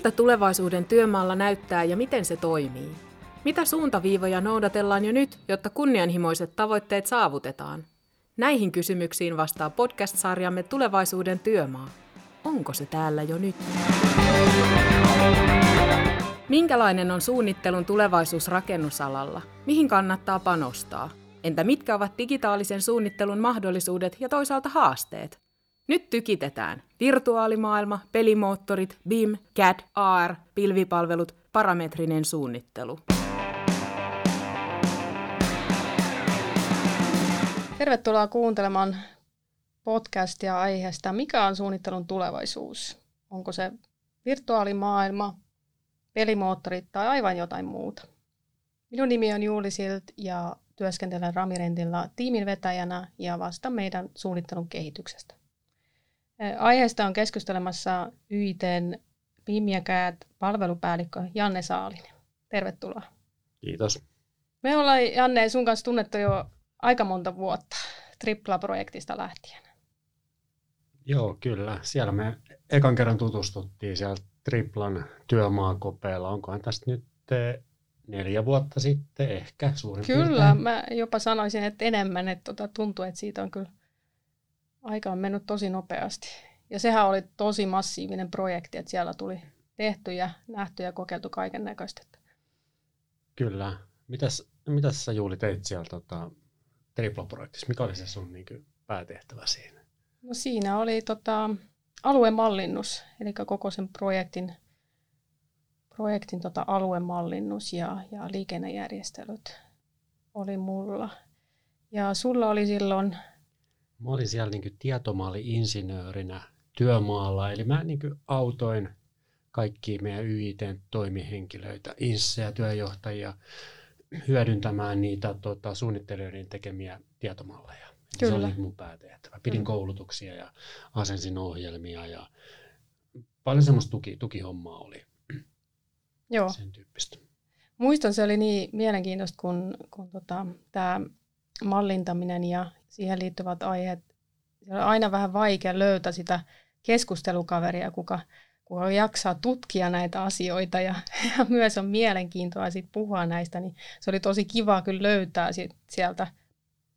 Miltä tulevaisuuden työmaalla näyttää ja miten se toimii? Mitä suuntaviivoja noudatellaan jo nyt, jotta kunnianhimoiset tavoitteet saavutetaan? Näihin kysymyksiin vastaa podcast-sarjamme Tulevaisuuden työmaa. Onko se täällä jo nyt? Minkälainen on suunnittelun tulevaisuus rakennusalalla? Mihin kannattaa panostaa? Entä mitkä ovat digitaalisen suunnittelun mahdollisuudet ja toisaalta haasteet? Nyt tykitetään. Virtuaalimaailma, pelimoottorit, BIM, CAD, AR, pilvipalvelut, parametrinen suunnittelu. Tervetuloa kuuntelemaan podcastia aiheesta Mikä on suunnittelun tulevaisuus? Onko se virtuaalimaailma, pelimoottorit tai aivan jotain muuta? Minun nimi on Juuli Silt ja työskentelen Ramirentilla tiimin vetäjänä ja vasta meidän suunnittelun kehityksestä. Aiheesta on keskustelemassa YITn CAD palvelupäällikkö Janne Saalinen. Tervetuloa. Kiitos. Me ollaan Janne sun kanssa tunnettu jo aika monta vuotta Tripla-projektista lähtien. Joo, kyllä. Siellä me ekan kerran tutustuttiin siellä Triplan työmaakopeella. Onkohan tästä nyt neljä vuotta sitten ehkä suurin Kyllä, piirtein. mä jopa sanoisin, että enemmän. Että tota, tuntuu, että siitä on kyllä aika on mennyt tosi nopeasti. Ja sehän oli tosi massiivinen projekti, että siellä tuli tehty ja nähty ja kokeiltu kaiken näköistä. Kyllä. Mitäs, mitäs sä Juuli teit siellä tota, Tripla-projektissa? Mikä oli se sun niin kuin, päätehtävä siinä? No siinä oli tota, aluemallinnus, eli koko sen projektin, projektin tota, aluemallinnus ja, ja liikennejärjestelyt oli mulla. Ja sulla oli silloin Mä olin siellä niin tietomalli-insinöörinä työmaalla, eli mä niin autoin kaikki meidän YIT-toimihenkilöitä, inssejä, työjohtajia, hyödyntämään niitä tota, suunnittelijoiden tekemiä tietomalleja. Kyllä. Se oli mun päätehtävä. Pidin mm. koulutuksia ja asensin ohjelmia ja paljon semmoista tuki, tukihommaa oli. Joo. Sen tyyppistä. Muistan, se oli niin mielenkiintoista, kun, kun tota, tämä mallintaminen ja siihen liittyvät aiheet, se on aina vähän vaikea löytää sitä keskustelukaveria, kuka, kuka jaksaa tutkia näitä asioita ja, ja myös on mielenkiintoa sit puhua näistä, niin se oli tosi kiva kyllä löytää sit sieltä,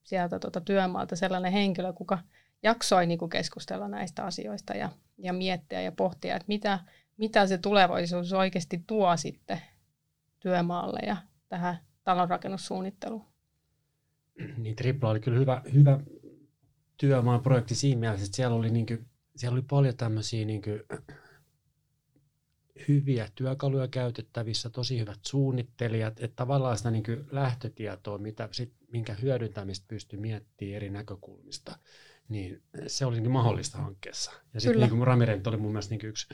sieltä tota työmaalta sellainen henkilö, kuka jaksoi niin keskustella näistä asioista ja, ja miettiä ja pohtia, että mitä, mitä se tulevaisuus oikeasti tuo sitten työmaalle ja tähän talonrakennussuunnitteluun niin Tripla oli kyllä hyvä, hyvä työmaan projekti siinä mielessä, että siellä oli, niin kuin, siellä oli paljon tämmöisiä niin kuin, hyviä työkaluja käytettävissä, tosi hyvät suunnittelijat, että tavallaan sitä niin kuin lähtötietoa, mitä, sit, minkä hyödyntämistä pystyy miettimään eri näkökulmista, niin se oli niin mahdollista hankkeessa. Ja sitten niin Ramirent oli mun mielestä niin yksi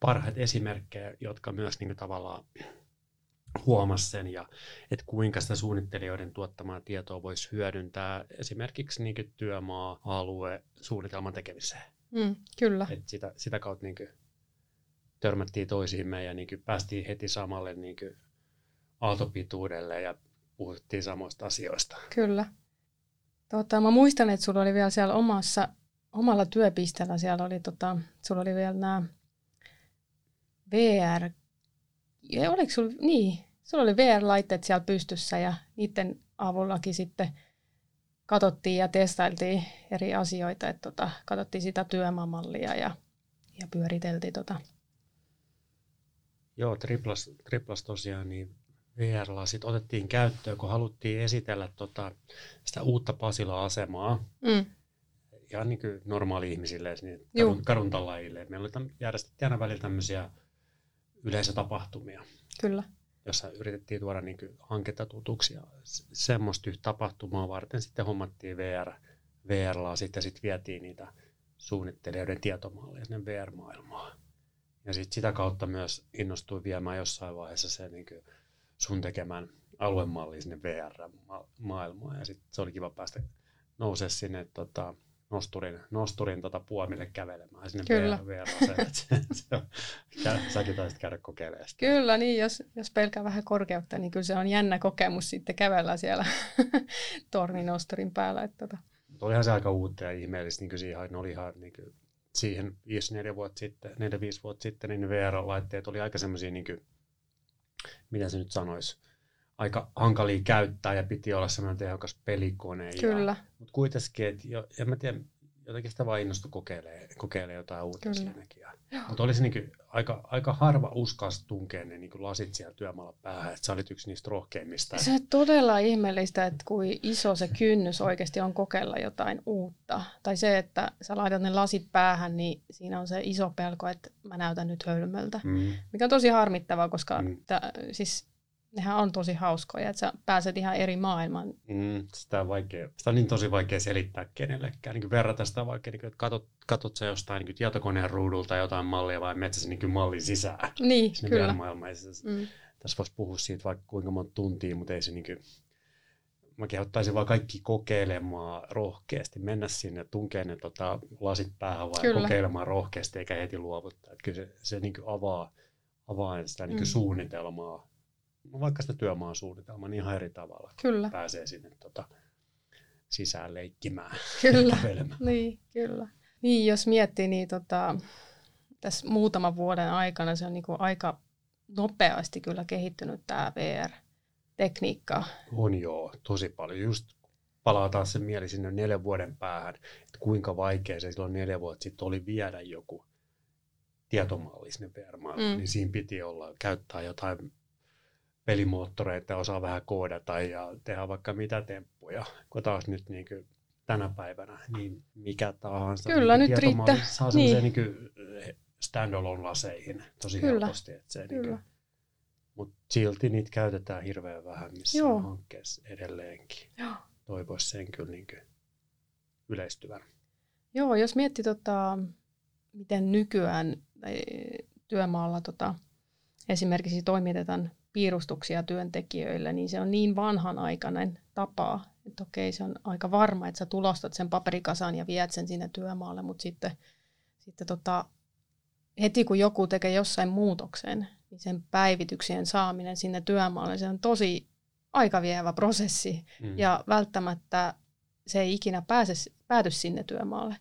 parhaita esimerkkejä, jotka myös niin kuin, tavallaan huomasi sen, ja että kuinka sitä suunnittelijoiden tuottamaa tietoa voisi hyödyntää esimerkiksi niin työmaa-alue suunnitelman tekemiseen. Mm, kyllä. Et sitä, sitä kautta niin törmättiin toisiimme ja niin päästiin heti samalle niin aaltopituudelle ja puhuttiin samoista asioista. Kyllä. Tota, mä muistan, että sulla oli vielä siellä omassa, omalla työpisteellä, siellä oli, tota, sulla oli vielä nämä VR ja oliko sulla, niin, sulla oli VR-laitteet siellä pystyssä ja niiden avullakin sitten katsottiin ja testailtiin eri asioita, että tota, katsottiin sitä työmaamallia ja, ja pyöriteltiin tota. Joo, triplas, triplas tosiaan, niin VR-lasit otettiin käyttöön, kun haluttiin esitellä tota, sitä uutta Pasila-asemaa. Mm. Ihan niin kuin normaali-ihmisille, niin kadun, kaduntalaajille. Meillä oli järjestettiin aina välillä tämmöisiä yleisötapahtumia. Kyllä. Jossa yritettiin tuoda niin kuin hanketta tutuksia. Semmoista tapahtumaa varten sitten hommattiin VR, VRlaa, sitten sit vietiin niitä suunnittelijoiden tietomalleja sinne VR-maailmaan. Ja sitten sitä kautta myös innostuin viemään jossain vaiheessa se niin kuin sun tekemään aluemalli sinne VR-maailmaan. Ja sitten se oli kiva päästä nousee sinne tota, nosturin, nosturin tota puomille kävelemään sinne Kyllä. VR, säkin taisit käydä kokeilemaan sitä. Kyllä, niin jos, jos pelkää vähän korkeutta, niin kyllä se on jännä kokemus sitten kävellä siellä torninosturin päällä. Että tota. Olihan se aika uutta ja ihmeellistä, niin kuin siihen, oli ihan niin kuin, siihen 5-4 vuotta sitten, 4-5 vuotta sitten, niin VR-laitteet oli aika semmoisia, niin kuin, mitä se nyt sanoisi, aika hankalia käyttää ja piti olla semmoinen tehokas pelikone. Kyllä. Mutta kuitenkin, että jo, en mä tiedä, jotenkin sitä vaan innostui kokeilemaan, kokeilemaan jotain uutta Kyllä. siinäkin. Mutta olisi niin aika, aika harva uskas tunkea ne niin lasit siellä työmaalla päähän, että sä olit yksi niistä rohkeimmista. Se on todella ihmeellistä, että kuin iso se kynnys oikeasti on kokeilla jotain uutta. Tai se, että sä laitat ne lasit päähän, niin siinä on se iso pelko, että mä näytän nyt hölmöltä. Mm. Mikä on tosi harmittavaa, koska mm. tä, siis nehän on tosi hauskoja, että sä pääset ihan eri maailmaan. Mm, sitä, on vaikea, sitä on niin tosi vaikea selittää kenellekään. Niin verrata sitä vaikka, niin kuin, että katot, katot sä jostain niin tietokoneen ruudulta jotain mallia vai metsässä niin mallin sisään. Niin, kyllä. Mm. Tässä voisi puhua siitä vaikka kuinka monta tuntia, mutta ei se niin kuin, mä kehottaisin vaan kaikki kokeilemaan rohkeasti, mennä sinne, tunkea ne tota, lasit päähän vai kyllä. kokeilemaan rohkeasti eikä heti luovuttaa. Että kyllä se, se niin avaa, avaa sitä niin mm. suunnitelmaa vaikka sitä työmaan suunnitelmaa niin ihan eri tavalla. Kyllä. Pääsee sinne tota, sisään leikkimään. Kyllä, niin, kyllä. Niin, jos miettii, niin tota, tässä muutaman vuoden aikana se on niin kuin aika nopeasti kyllä kehittynyt tämä VR-tekniikka. On joo, tosi paljon. Just palaa taas se mieli sinne neljän vuoden päähän, että kuinka vaikea se silloin neljä vuotta sitten oli viedä joku tietomalli sinne vr mm. niin siinä piti olla, käyttää jotain pelimoottoreita osaa vähän koodata ja tehdä vaikka mitä temppuja, kun taas nyt niin kuin tänä päivänä, niin mikä tahansa Kyllä, niin nyt riittää. saa niin. niin kuin standalone laseihin tosi Kyllä. helposti. Että se Kyllä. Niin kuin, mutta silti niitä käytetään hirveän vähän missä Joo. hankkeessa edelleenkin. Joo. Toivoisi sen kyllä niin kuin yleistyvän. Joo, jos miettii, tota, miten nykyään työmaalla tota, esimerkiksi toimitetaan piirustuksia työntekijöille, niin se on niin vanhanaikainen tapa, että okei, se on aika varma, että sä tulostat sen paperikasan ja viet sen sinne työmaalle, mutta sitten, sitten tota, heti kun joku tekee jossain muutoksen, niin sen päivityksien saaminen sinne työmaalle, se on tosi aikavievä prosessi mm. ja välttämättä se ei ikinä pääse, pääty sinne työmaalle.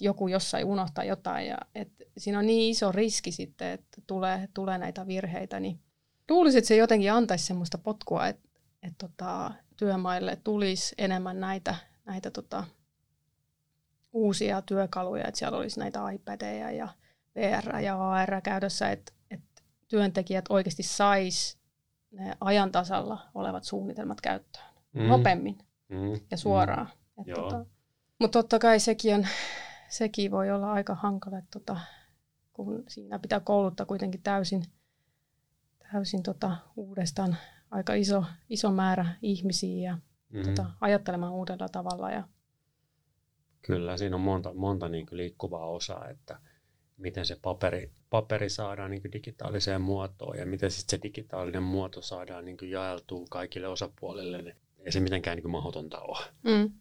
Joku jossain unohtaa jotain ja et siinä on niin iso riski sitten, että tulee, tulee näitä virheitä, niin luulisin, että se jotenkin antaisi semmoista potkua, että, että tota, työmaille tulisi enemmän näitä, näitä tota, uusia työkaluja, että siellä olisi näitä iPadeja ja VR ja AR käytössä, että, että työntekijät oikeasti sais ne ajan tasalla olevat suunnitelmat käyttöön mm. nopeammin mm. ja suoraan. Mm. Tota, mutta totta kai sekin, on, sekin voi olla aika hankala, että tota, kun siinä pitää kouluttaa kuitenkin täysin – täysin tota, uudestaan aika iso, iso määrä ihmisiä ja mm-hmm. tota, ajattelemaan uudella tavalla. Ja... Kyllä, siinä on monta, monta niin kuin liikkuvaa osaa, että miten se paperi, paperi saadaan niin kuin digitaaliseen muotoon ja miten sitten se digitaalinen muoto saadaan niin jaeltua kaikille osapuolille. Niin ei se mitenkään niin kuin mahdotonta ole. Mm.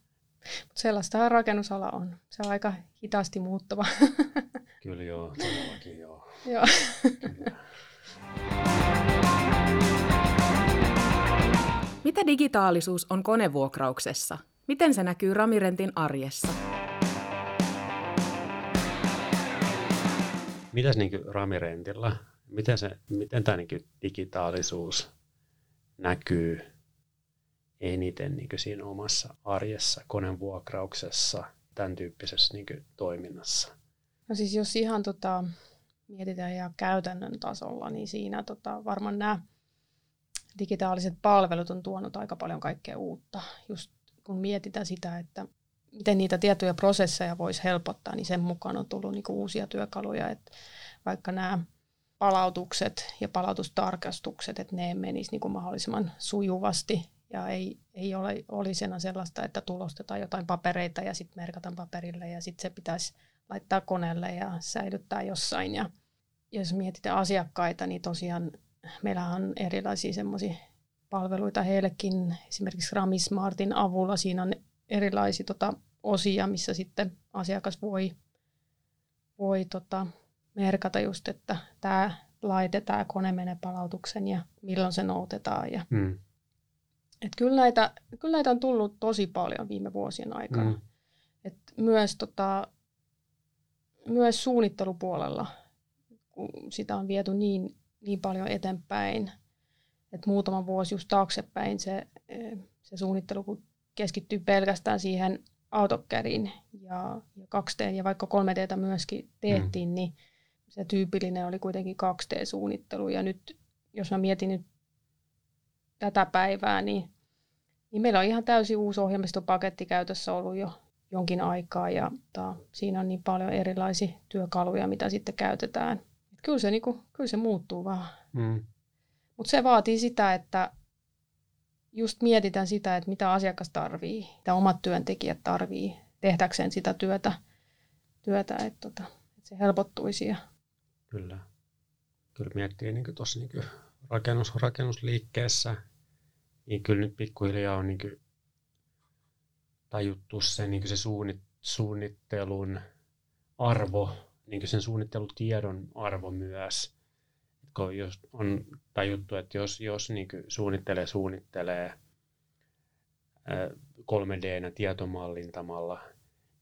Mutta sellaista rakennusala on. Se on aika hitaasti muuttuva. Kyllä joo, todellakin joo. joo. Mitä digitaalisuus on konevuokrauksessa? Miten se näkyy Ramirentin arjessa? Mitäs niin Ramirentilla? Miten, se, miten tämä niin digitaalisuus näkyy eniten niin siinä omassa arjessa, konevuokrauksessa, tämän tyyppisessä niin toiminnassa? No siis jos ihan tota, mietitään ihan käytännön tasolla, niin siinä tota, varmaan nämä digitaaliset palvelut on tuonut aika paljon kaikkea uutta. Just kun mietitään sitä, että miten niitä tietoja prosesseja voisi helpottaa, niin sen mukaan on tullut niinku uusia työkaluja, että vaikka nämä palautukset ja palautustarkastukset, että ne menisi niinku mahdollisimman sujuvasti ja ei, ei ole, olisi enää sellaista, että tulostetaan jotain papereita ja sitten merkataan paperille ja sitten se pitäisi laittaa koneelle ja säilyttää jossain. Ja jos mietitään asiakkaita, niin tosiaan meillä on erilaisia semmoisia palveluita heillekin. Esimerkiksi Ramismartin avulla siinä on erilaisia tota, osia, missä sitten asiakas voi, voi tota, merkata just, että tämä laite, tämä kone menee palautuksen ja milloin se noutetaan. Ja, mm. et kyllä, näitä, kyllä näitä on tullut tosi paljon viime vuosien aikana. Mm. Et myös tota, myös suunnittelupuolella, kun sitä on viety niin, niin paljon eteenpäin, että muutama vuosi just taaksepäin se, se suunnittelu, kun keskittyy pelkästään siihen AutoCADin ja, ja 2D ja vaikka 3Dtä myöskin tehtiin, mm. niin se tyypillinen oli kuitenkin 2D-suunnittelu. Ja nyt, jos mä mietin nyt tätä päivää, niin, niin meillä on ihan täysin uusi ohjelmistopaketti käytössä ollut jo jonkin aikaa ja ta, siinä on niin paljon erilaisia työkaluja, mitä sitten käytetään. Et kyllä, se, niinku, kyllä se muuttuu vaan. Mm. Mutta se vaatii sitä, että just mietitään sitä, että mitä asiakas tarvii, mitä omat työntekijät tarvii tehdäkseen sitä työtä, työtä että, tota, että se helpottuisi. Ja... Kyllä. Kyllä miettii niin tuossa niin rakennus, rakennusliikkeessä, niin kyllä nyt pikkuhiljaa on niin tajuttu se, niin se suunnit, suunnittelun arvo, niin sen suunnittelutiedon arvo myös. Kun jos on tajuttu, että jos, jos niin suunnittelee, suunnittelee 3D- tietomallintamalla,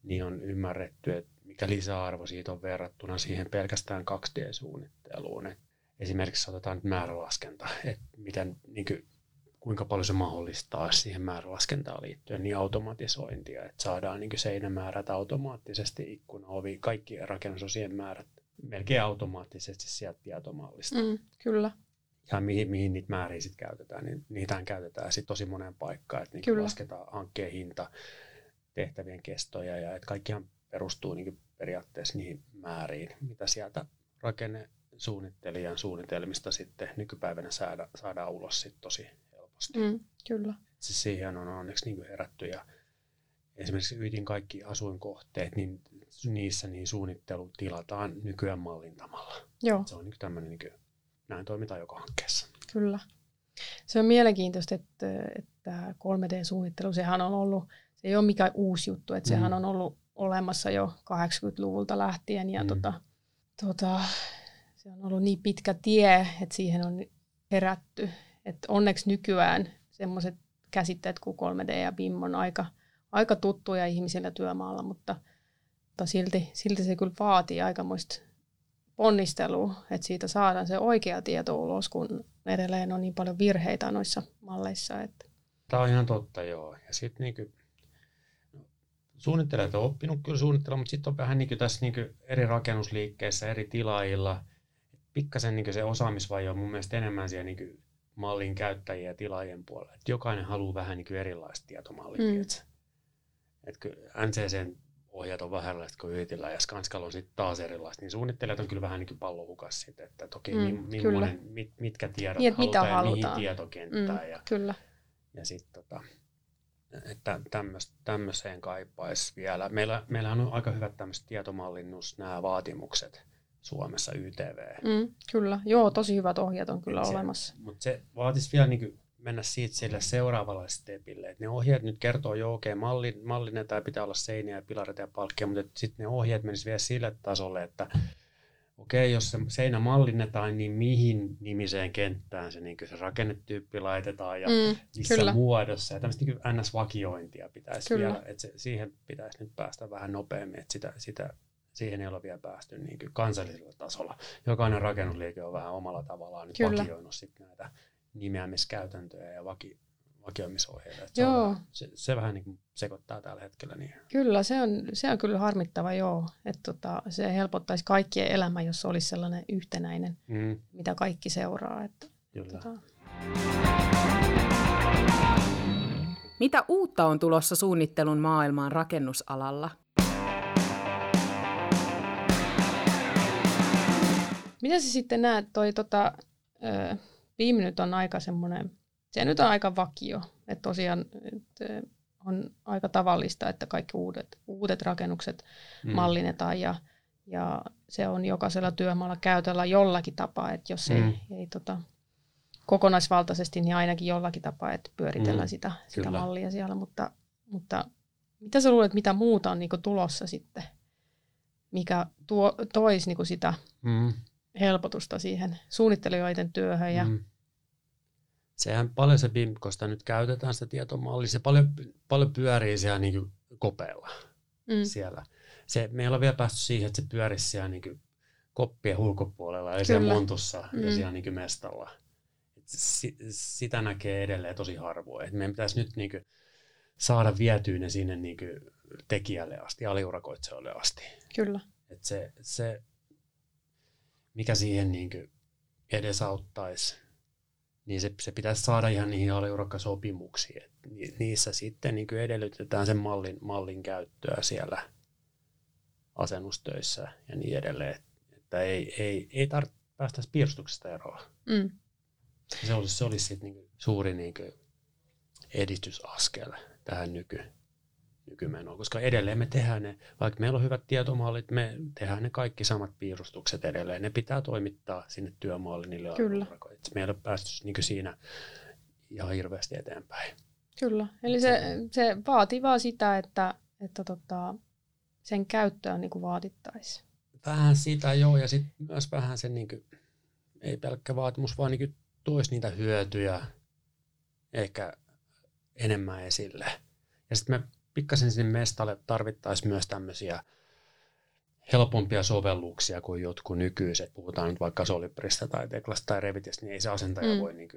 niin on ymmärretty, että mikä lisäarvo siitä on verrattuna siihen pelkästään 2D-suunnitteluun. Et esimerkiksi otetaan määrälaskenta, että miten niin kuinka paljon se mahdollistaa siihen määrälaskentaan liittyen niin automatisointia, että saadaan niin seinämäärät automaattisesti, ikkuna, ovi, kaikki rakennusosien määrät melkein automaattisesti sieltä tietomallista. Mm, kyllä. Ja mihin, mihin niitä määriä sitten käytetään, niin niitähän käytetään sitten tosi moneen paikkaan, että niin lasketaan hankkeen hinta, tehtävien kestoja ja että kaikkihan perustuu niin periaatteessa niihin määriin, mitä sieltä rakenne suunnittelijan suunnitelmista sitten nykypäivänä saada, saadaan ulos sit tosi helposti. Mm, kyllä. Siis siihen on onneksi niin herätty ja esimerkiksi Ytin kaikki asuinkohteet, niin niissä niin suunnittelu tilataan nykyään mallintamalla. Joo. Se on niin tämmöinen, niin kuin, näin toimitaan joka hankkeessa. Kyllä. Se on mielenkiintoista, että, että 3D-suunnittelu, sehän on ollut, se ei ole mikään uusi juttu, että mm. sehän on ollut olemassa jo 80-luvulta lähtien ja mm. tota, tota, se on ollut niin pitkä tie, että siihen on herätty. Että onneksi nykyään semmoiset käsitteet kuin 3D ja BIM on aika, aika tuttuja ihmisillä työmaalla, mutta, mutta silti, silti se kyllä vaatii aikamoista ponnistelua, että siitä saadaan se oikea tieto ulos, kun edelleen on niin paljon virheitä noissa malleissa. Että. Tämä on ihan totta, joo. Ja sitten niin suunnittelijat on oppinut kyllä suunnittelemaan, mutta sitten on vähän niin tässä niin eri rakennusliikkeissä, eri tilaajilla – pikkasen niin se osaamisvaje on mun mielestä enemmän siellä niin mallin käyttäjien ja tilaajien puolella. Että jokainen haluaa vähän niin erilaista tietomallia. Mm. Että NCCn ohjat on vähän erilaiset kuin Yritillä ja Skanskalla on sitten taas erilaista, niin suunnittelijat on kyllä vähän niin pallohukas siitä, että toki mm, millainen, mit, mitkä tiedot niin, halutaan, mitä halutaan ja mihin tietokenttään. Mm, ja, kyllä. Ja sitten tota, että tämmöiseen kaipaisi vielä. Meillä, meillähän on aika hyvät tämmöiset tietomallinnus, nämä vaatimukset Suomessa YTV. Mm, kyllä, joo, tosi hyvät ohjeet on kyllä se, olemassa. Mutta se vaatisi vielä niin mennä siitä sille seuraavalle stepille. Et ne ohjeet nyt kertoo jo, okei, okay, malli, mallinen tai pitää olla seiniä, pilareita ja palkkia, mutta sitten ne ohjeet menisivät vielä sille tasolle, että okei, okay, jos se seinä mallinnetaan, niin mihin nimiseen kenttään se, niin se rakennetyyppi laitetaan ja mm, missä kyllä. muodossa. Ja tämmöistä niin NS-vakiointia pitäisi kyllä. vielä, että se, siihen pitäisi nyt päästä vähän nopeammin, että sitä, sitä siihen ei ole vielä päästy niin kuin kansallisella tasolla. Jokainen rakennusliike on vähän omalla tavallaan nyt Kyllä. vakioinut sit näitä nimeämiskäytäntöjä ja vaki, vakioimisohjeita. Se, joo. se, se vähän niin kuin sekoittaa tällä hetkellä. Niin. Kyllä, se on, se on kyllä harmittava, joo. Että tota, se helpottaisi kaikkien elämä, jos olisi sellainen yhtenäinen, mm. mitä kaikki seuraa. Että, kyllä. Tota. Mitä uutta on tulossa suunnittelun maailmaan rakennusalalla? Mitä sä sitten näet, toi tota, viime nyt on aika semmoinen, se nyt on aika vakio, että tosiaan et, on aika tavallista, että kaikki uudet, uudet rakennukset mm. mallinnetaan ja, ja se on jokaisella työmaalla käytöllä jollakin tapaa, että jos mm. ei, ei tota, kokonaisvaltaisesti, niin ainakin jollakin tapaa, että pyöritellään mm. sitä, sitä mallia siellä, mutta, mutta mitä sä luulet, mitä muuta on niin tulossa sitten, mikä tuo, toisi niin sitä mm helpotusta siihen suunnittelijoiden työhön. Ja... Mm. Sehän paljon se BIM, sitä nyt käytetään sitä tietomallia, se paljon, paljon pyörii siellä niin kopeella mm. siellä. se, meillä on vielä päästy siihen, että se pyörisi siellä niin koppien ulkopuolella, eli siellä montussa mm. ja siellä niin mestalla. Et si, sitä näkee edelleen tosi harvoin. Et meidän pitäisi nyt niin kuin, saada vietyä ne sinne niin kuin, tekijälle asti, aliurakoitsijoille asti. Kyllä. Et se, se, mikä siihen niin kuin, edesauttaisi, niin se, se pitäisi saada ihan niihin aliurakkasopimuksiin. Et niissä sitten niin kuin edellytetään sen mallin, mallin käyttöä siellä asennustöissä ja niin edelleen, että ei, ei, ei tar- päästä piirustuksesta eroon. Mm. Se olisi, se olisi sitten niin suuri niin kuin edistysaskel tähän nyky, nykymenoon, koska edelleen me tehdään ne, vaikka meillä on hyvät tietomallit, me tehdään ne kaikki samat piirustukset edelleen. Ne pitää toimittaa sinne työmaalle niille Kyllä. Meillä on päästy niin siinä ihan hirveästi eteenpäin. Kyllä, eli se, se vaatii vaan sitä, että, että tota, sen käyttöä niin vaadittaisiin. Vähän sitä joo, ja sitten myös vähän sen, niin kuin, ei pelkkä vaatimus, vaan niin toisi niitä hyötyjä ehkä enemmän esille. Ja sitten me pikkasen sinne mestalle tarvittaisiin myös tämmöisiä helpompia sovelluksia kuin jotkut nykyiset. Puhutaan nyt vaikka Solibrista tai Teklasta tai Revitistä, niin ei se asentaja mm. voi niin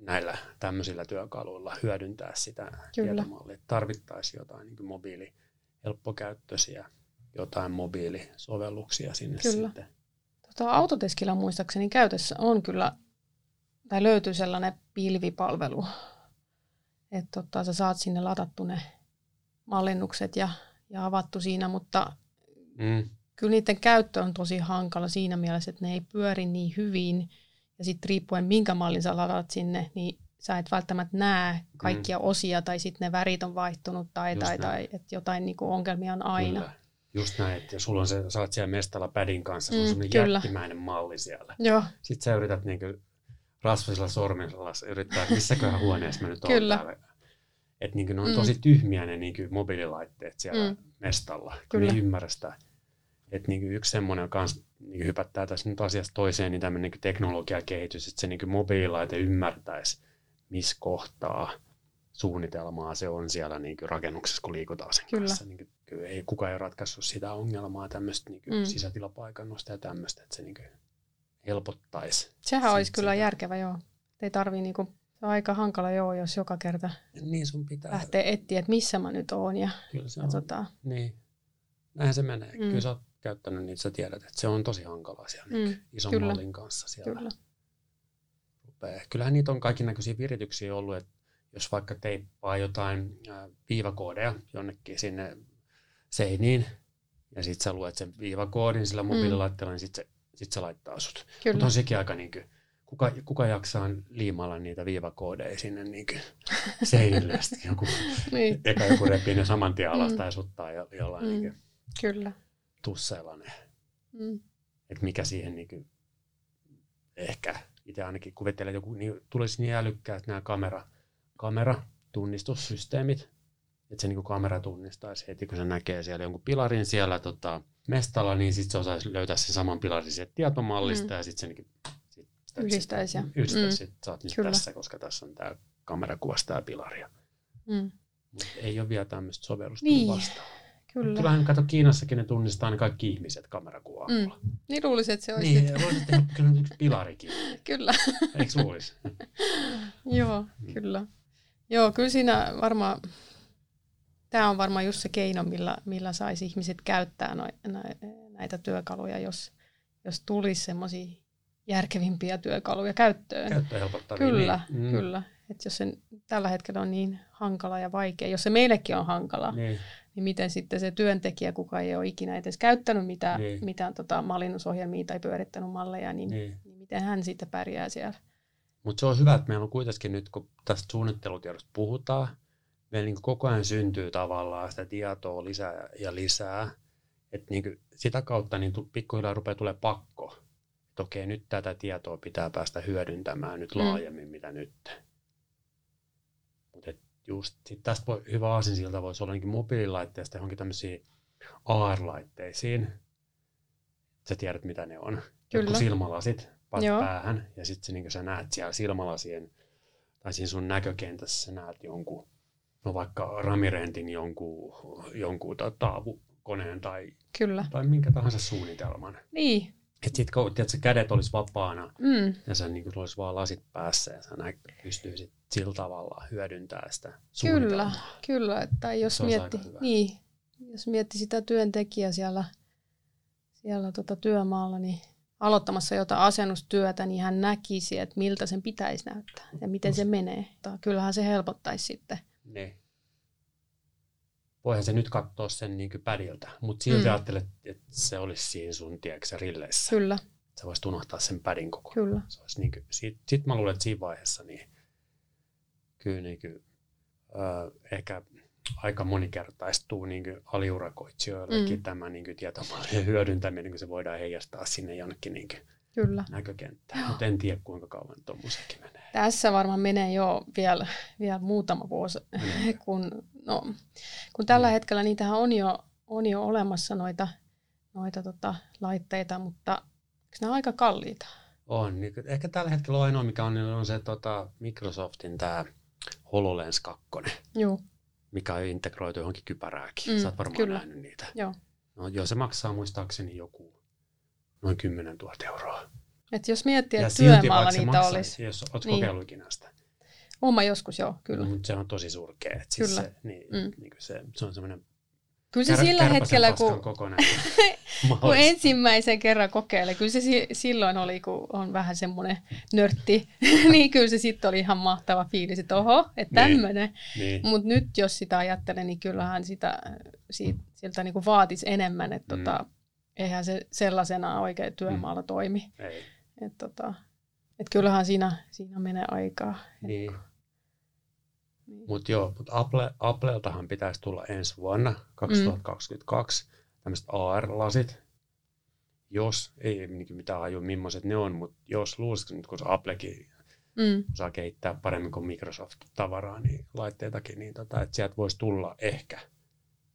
näillä tämmöisillä työkaluilla hyödyntää sitä Kyllä. tietomallia. Tarvittaisiin jotain niin mobiili, helppokäyttöisiä, jotain mobiilisovelluksia sinne kyllä. sitten. Tota, Autoteskillä muistaakseni käytössä on kyllä, tai löytyy sellainen pilvipalvelu, että tota, sä saat sinne ladattu ne mallinnukset ja, ja avattu siinä, mutta mm. kyllä niiden käyttö on tosi hankala siinä mielessä, että ne ei pyöri niin hyvin. Ja sitten riippuen minkä mallin sä ladat sinne, niin sä et välttämättä näe kaikkia mm. osia tai sitten ne värit on vaihtunut tai, tai, tai että jotain niinku ongelmia on aina. Kyllä. Just näin, että sulla on se, sä oot siellä mestalla pädin kanssa, mm, sulla on kyllä. jättimäinen malli siellä. Joo. Sitten sä yrität niinku rasvasilla sormilla yrittää, että missäköhän huoneessa mä nyt Kyllä. täällä että niin ne on mm. tosi tyhmiä ne niin mobiililaitteet siellä mm. mestalla. Kyllä. Ne ymmärrä sitä. Että niin yksi semmoinen on kans, niin hypättää tässä nyt asiasta toiseen, niin tämmöinen niin teknologiakehitys, että se niin mobiililaite ymmärtäisi, missä kohtaa suunnitelmaa se on siellä niin rakennuksessa, kun liikutaan sen Kyllä. kanssa. Niin kuin, ei, kukaan ei ratkaissut sitä ongelmaa, tämmöistä niin mm. sisätilapaikannosta ja tämmöistä, että se niin helpottaisi. Sehän olisi kyllä järkevä, joo. Ei tarvii niin se on aika hankala joo, jos joka kerta niin sun pitää. lähtee etsiä, että missä mä nyt oon. Ja, Kyllä se on. Tota... Niin. Näinhän se menee. Mm. Kyllä sä oot käyttänyt niitä, sä tiedät, että se on tosi hankalaa siellä mm. ison Kyllä. mallin kanssa siellä. Kyllä. Rupee. Kyllähän niitä on kaikki näköisiä virityksiä ollut, että jos vaikka teippaa jotain viivakoodeja jonnekin sinne seiniin, ja sitten sä luet sen viivakoodin sillä mobiililaitteella, mm. niin sitten se, sit se laittaa sut. Mutta on sekin aika niin kuin, kuka, kuka jaksaa liimalla niitä viivakoodeja sinne niin seinille. joku, niin. Eka joku repii ne saman tien alas mm. tai suttaa jo, jollain mm. niin Kyllä. tusseilla ne. Mm. Että mikä siihen niin kuin, ehkä itse ainakin kuvittelen, että joku niin, tulisi niin älykkäät nämä kamera, kameratunnistussysteemit, että se niin kuin kamera tunnistaisi heti, kun se näkee siellä jonkun pilarin siellä tota, mestalla, niin sitten se osaisi löytää sen saman pilarin sieltä tietomallista mm. ja sitten se niin Yhdistäisi. Yhdistäisi, mm. että sä oot nyt Kyllä. tässä, koska tässä on tämä kamerakuvasta tämä pilari. Mm. ei ole vielä tämmöistä sovellusta niin. vastaan. Kyllä. Kyllähän kato Kiinassakin ne tunnistaa ne kaikki ihmiset kamerakuvan mm. Niin luulisin, että se olisi. Niin, voisit tehdä kyllä yksi pilarikin. kyllä. Eikö luulisi? Joo, mm. kyllä. Joo, kyllä siinä varmaan, tämä on varmaan just se keino, millä, millä saisi ihmiset käyttää no, näitä työkaluja, jos, jos tulisi semmoisia järkevimpiä työkaluja käyttöön. Käyttöä helpottavia. Kyllä, niin. kyllä. Et jos se tällä hetkellä on niin hankala ja vaikea, jos se meillekin on hankala, niin, niin miten sitten se työntekijä, kuka ei ole ikinä edes käyttänyt mitään, niin. mitään tota, mallinnusohjelmia tai pyörittänyt malleja, niin, niin. niin miten hän sitten pärjää siellä? Mutta se on hyvä, että meillä on kuitenkin nyt, kun tästä suunnittelutiedosta puhutaan, meillä niin koko ajan syntyy tavallaan sitä tietoa lisää ja lisää. Että niin sitä kautta niin pikkuhiljaa rupeaa tulee pakko että okei, nyt tätä tietoa pitää päästä hyödyntämään nyt mm. laajemmin, mm. mitä nyt. Mutta just sit tästä voi, hyvä aasinsilta voisi olla mobiililaitteesta johonkin tämmöisiin AR-laitteisiin. Sä tiedät, mitä ne on. Kyllä. Joku silmälasit päähän, ja sitten niin sä näet siellä silmälasien, tai siinä sun näkökentässä sä näet jonkun, no vaikka Ramirentin jonkun, jonkun tota, koneen tai, Kyllä. tai minkä tahansa suunnitelman. Niin. Että sit kun tiedätkö, kädet olisi vapaana Mm. ja sä niin olisi vaan lasit päässä ja sä näin, pystyisit sillä tavalla hyödyntämään sitä Kyllä, kyllä. Että jos mietti, niin, jos mietti sitä työntekijää siellä, siellä tota työmaalla, niin aloittamassa jotain asennustyötä, niin hän näkisi, että miltä sen pitäisi näyttää ja miten se menee. Kyllähän se helpottaisi sitten. Niin. Voihan se nyt katsoa sen niin pädiltä, mutta silti Mm. ajattelet, että se olisi siinä sun tiedätkö, rilleissä. Kyllä, Sä voisit unohtaa sen pädin koko kyllä. Se olisi niin kuin, sit, sit mä luulen, että siinä vaiheessa niin kyllä niin kuin, äh, ehkä aika monikertaistuu niin kuin aliurakoitsijoillekin Mm. tämä niin kuin tietomallien hyödyntäminen, kun se voidaan heijastaa sinne jonnekin niin kuin Kyllä. näkökenttään. Mutta en tiedä, kuinka kauan tuommoisekin menee. Tässä varmaan menee jo vielä, vielä muutama vuosi, Menee. kun, no, kun tällä Mm. hetkellä niitähän on jo, on jo olemassa noita, noita tota, laitteita, mutta eikö ole aika kalliita? On. Niin, ehkä tällä hetkellä ainoa, mikä on, niin on se tota, Microsoftin tämä HoloLens 2, Joo, mikä on integroitu johonkin kypärääkin. Mm, Sä oot varmaan kyllä. nähnyt niitä. joo. No, joo, se maksaa muistaakseni joku noin 10 000 euroa. Et jos miettii, että työmaalla niitä maksaisi, olisi. Jos olet Niin. kokeillut ikinä sitä. Oma joskus, joo, kyllä. Mutta se on tosi surkea. Et siis Kyllä. Se, niin, Mm. mm. niin kuin se, se on semmoinen Kyllä se sillä hetkellä, kun, kun ensimmäisen kerran kokeilee, kyllä se si- silloin oli, kun on vähän semmoinen nörtti, niin kyllä se sitten oli ihan mahtava fiilis, että oho, että Niin. tämmöinen. Niin. Mutta nyt jos sitä ajattelee, niin kyllähän sitä, siitä, siltä niinku vaatisi enemmän, että Mm. tota, eihän se sellaisena oikein työmaalla toimi. Ei. Et tota, et kyllähän siinä, siinä menee aikaa. Niin. Niin. Mutta joo, mut Apple, Appleltahan pitäisi tulla ensi vuonna, 2022, mm. tämmöiset AR-lasit. Jos, ei mitään haju millaiset ne on, mutta jos luulisin, nyt kun se Applekin Mm, osaa kehittää paremmin kuin Microsoft-tavaraa, niin laitteitakin, niin tota, että sieltä voisi tulla ehkä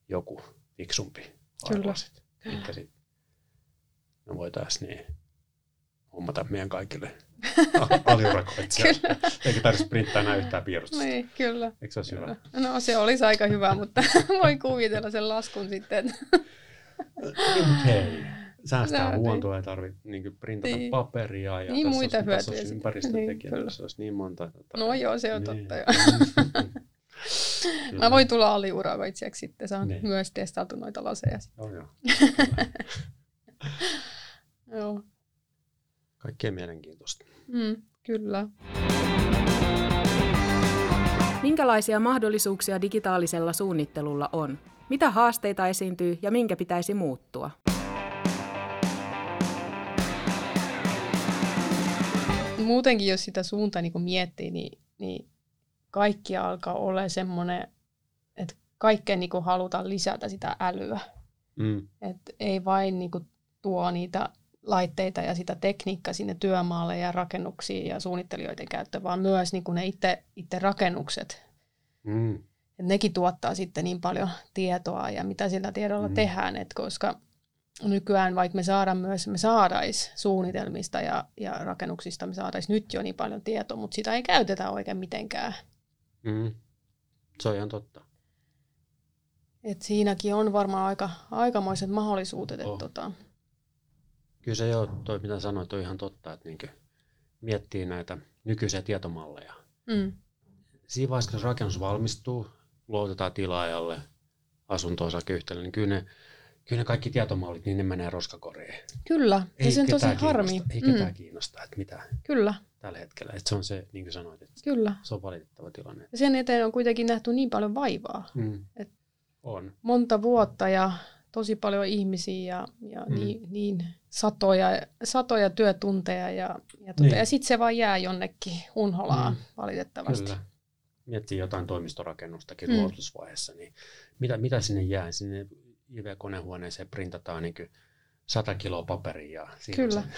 joku fiksumpi Kyllä. AR-lasit. Mitkä sit me voitaisiin niin hommata meidän kaikille aliurakoitsijoille. Eikä tarvitsisi printtää enää yhtään piirustusta. niin, kyllä. Eikö se olisi hyvä? No se olisi aika hyvä, mutta voin kuvitella sen laskun sitten. Niin, hei, säästää niin. huontoa, ei tarvitse niin printata Niin. paperia. Ja Niin, tässä muita olisi, tässä hyötyjä olisi sitten. ympäristötekijät, Niin, tässä olisi niin monta. Tota, No joo, se on niin. totta jo. Kyllä. Mä voin tulla aliurakoitsijaksi sitten, saan Niin. myös testailtu noita laseja. Joo, joo. Joo, Kaikkea mielenkiintoista. Mm, kyllä. Minkälaisia mahdollisuuksia digitaalisella suunnittelulla on? Mitä haasteita esiintyy ja minkä pitäisi muuttua? Muutenkin, jos sitä suuntaa niin miettii, niin, niin kaikki alkaa olla semmoinen, että kaikkeen niin halutaan lisätä sitä älyä. Mm. Et ei vain niin tuo niitä laitteita ja sitä tekniikkaa sinne työmaalle ja rakennuksiin ja suunnittelijoiden käyttöön, vaan myös niin ne itse, itse rakennukset. Mm. Et nekin tuottaa sitten niin paljon tietoa ja mitä sillä tiedolla mm. Tehdään, et koska nykyään vaikka me saadaan myös, me saadais suunnitelmista ja, ja rakennuksista, me saadais nyt jo niin paljon tietoa, mutta sitä ei käytetä oikein mitenkään. Mm. Se on ihan totta. Et siinäkin on varmaan aika, aikamoiset mahdollisuudet. Oh. Et tota, Kyllä se joo, toi mitä sanoit, on ihan totta, että niin miettii näitä nykyisiä tietomalleja. mm, Siinä vaiheessa, kun rakennus valmistuu, luotetaan tilaajalle, asunto-osakeyhtiölle, niin kyllä ne, kyllä ne kaikki tietomallit, niin ne menee roskakoriin. kyllä, ja se on tosi harmi. Ei Mm, ketään kiinnosta, että mitä kyllä, tällä hetkellä. Että se on se, niin kuin sanoit, että kyllä. se on valitettava tilanne. Ja sen eteen on kuitenkin nähty niin paljon vaivaa. Mm. Et- On. Monta vuotta ja tosi paljon ihmisiä ja, ja Mm. niin, niin satoja, satoja työtunteja. Ja, ja, tuota, Niin. ja sitten se vaan jää jonnekin unholaan Mm. valitettavasti. Kyllä. Miettii jotain toimistorakennustakin Mm. luovutusvaiheessa, niin mitä, mitä sinne jää? Sinne IV-konehuoneeseen printataan niin 100 kiloa paperia ja siinä Kyllä.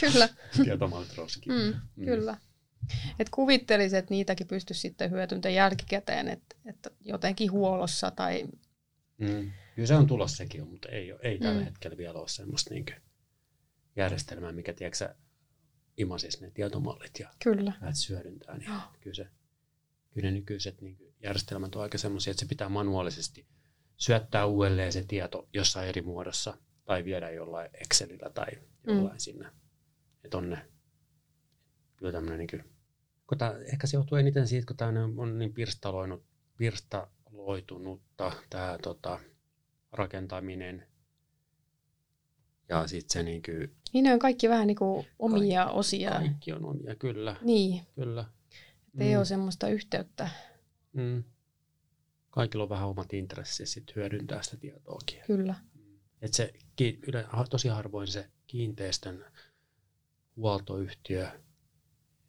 Kyllä, mm, Mm. kyllä. Et kuvittelisin, että niitäkin pystyisi sitten hyötyntämään jälkikäteen, että, että jotenkin huollossa tai Mm. Kyllä se on tulossa sekin, mutta ei, ole, ei tällä Mm. hetkellä vielä ole semmoista niin järjestelmää, mikä tiedätkö, imasisi ne tietomallit ja kyllä. lähdet hyödyntää. Niin Joo. kyllä, se, kyllä ne nykyiset niin järjestelmät on aika semmoisia, että se pitää manuaalisesti syöttää uudelleen se tieto jossain eri muodossa tai viedä jollain Excelillä tai jollain mm. sinne. Että on ne kyllä tämmöinen niin kuin, kun tää, ehkä se johtuu eniten siitä, kun tämä on niin pirstaloinut, pirstaloitunutta tämä tota, rakentaminen. Ja sitten se niin kuin, Niin ne on kaikki vähän niin kuin omia kaikki, osia. Kaikki on omia, kyllä. Niin, kyllä. että ei ole semmoista yhteyttä. Mm. Kaikilla on vähän omat intressit sit hyödyntää sitä tietoakin. Kyllä. Et se, tosi harvoin se kiinteistön huoltoyhtiö,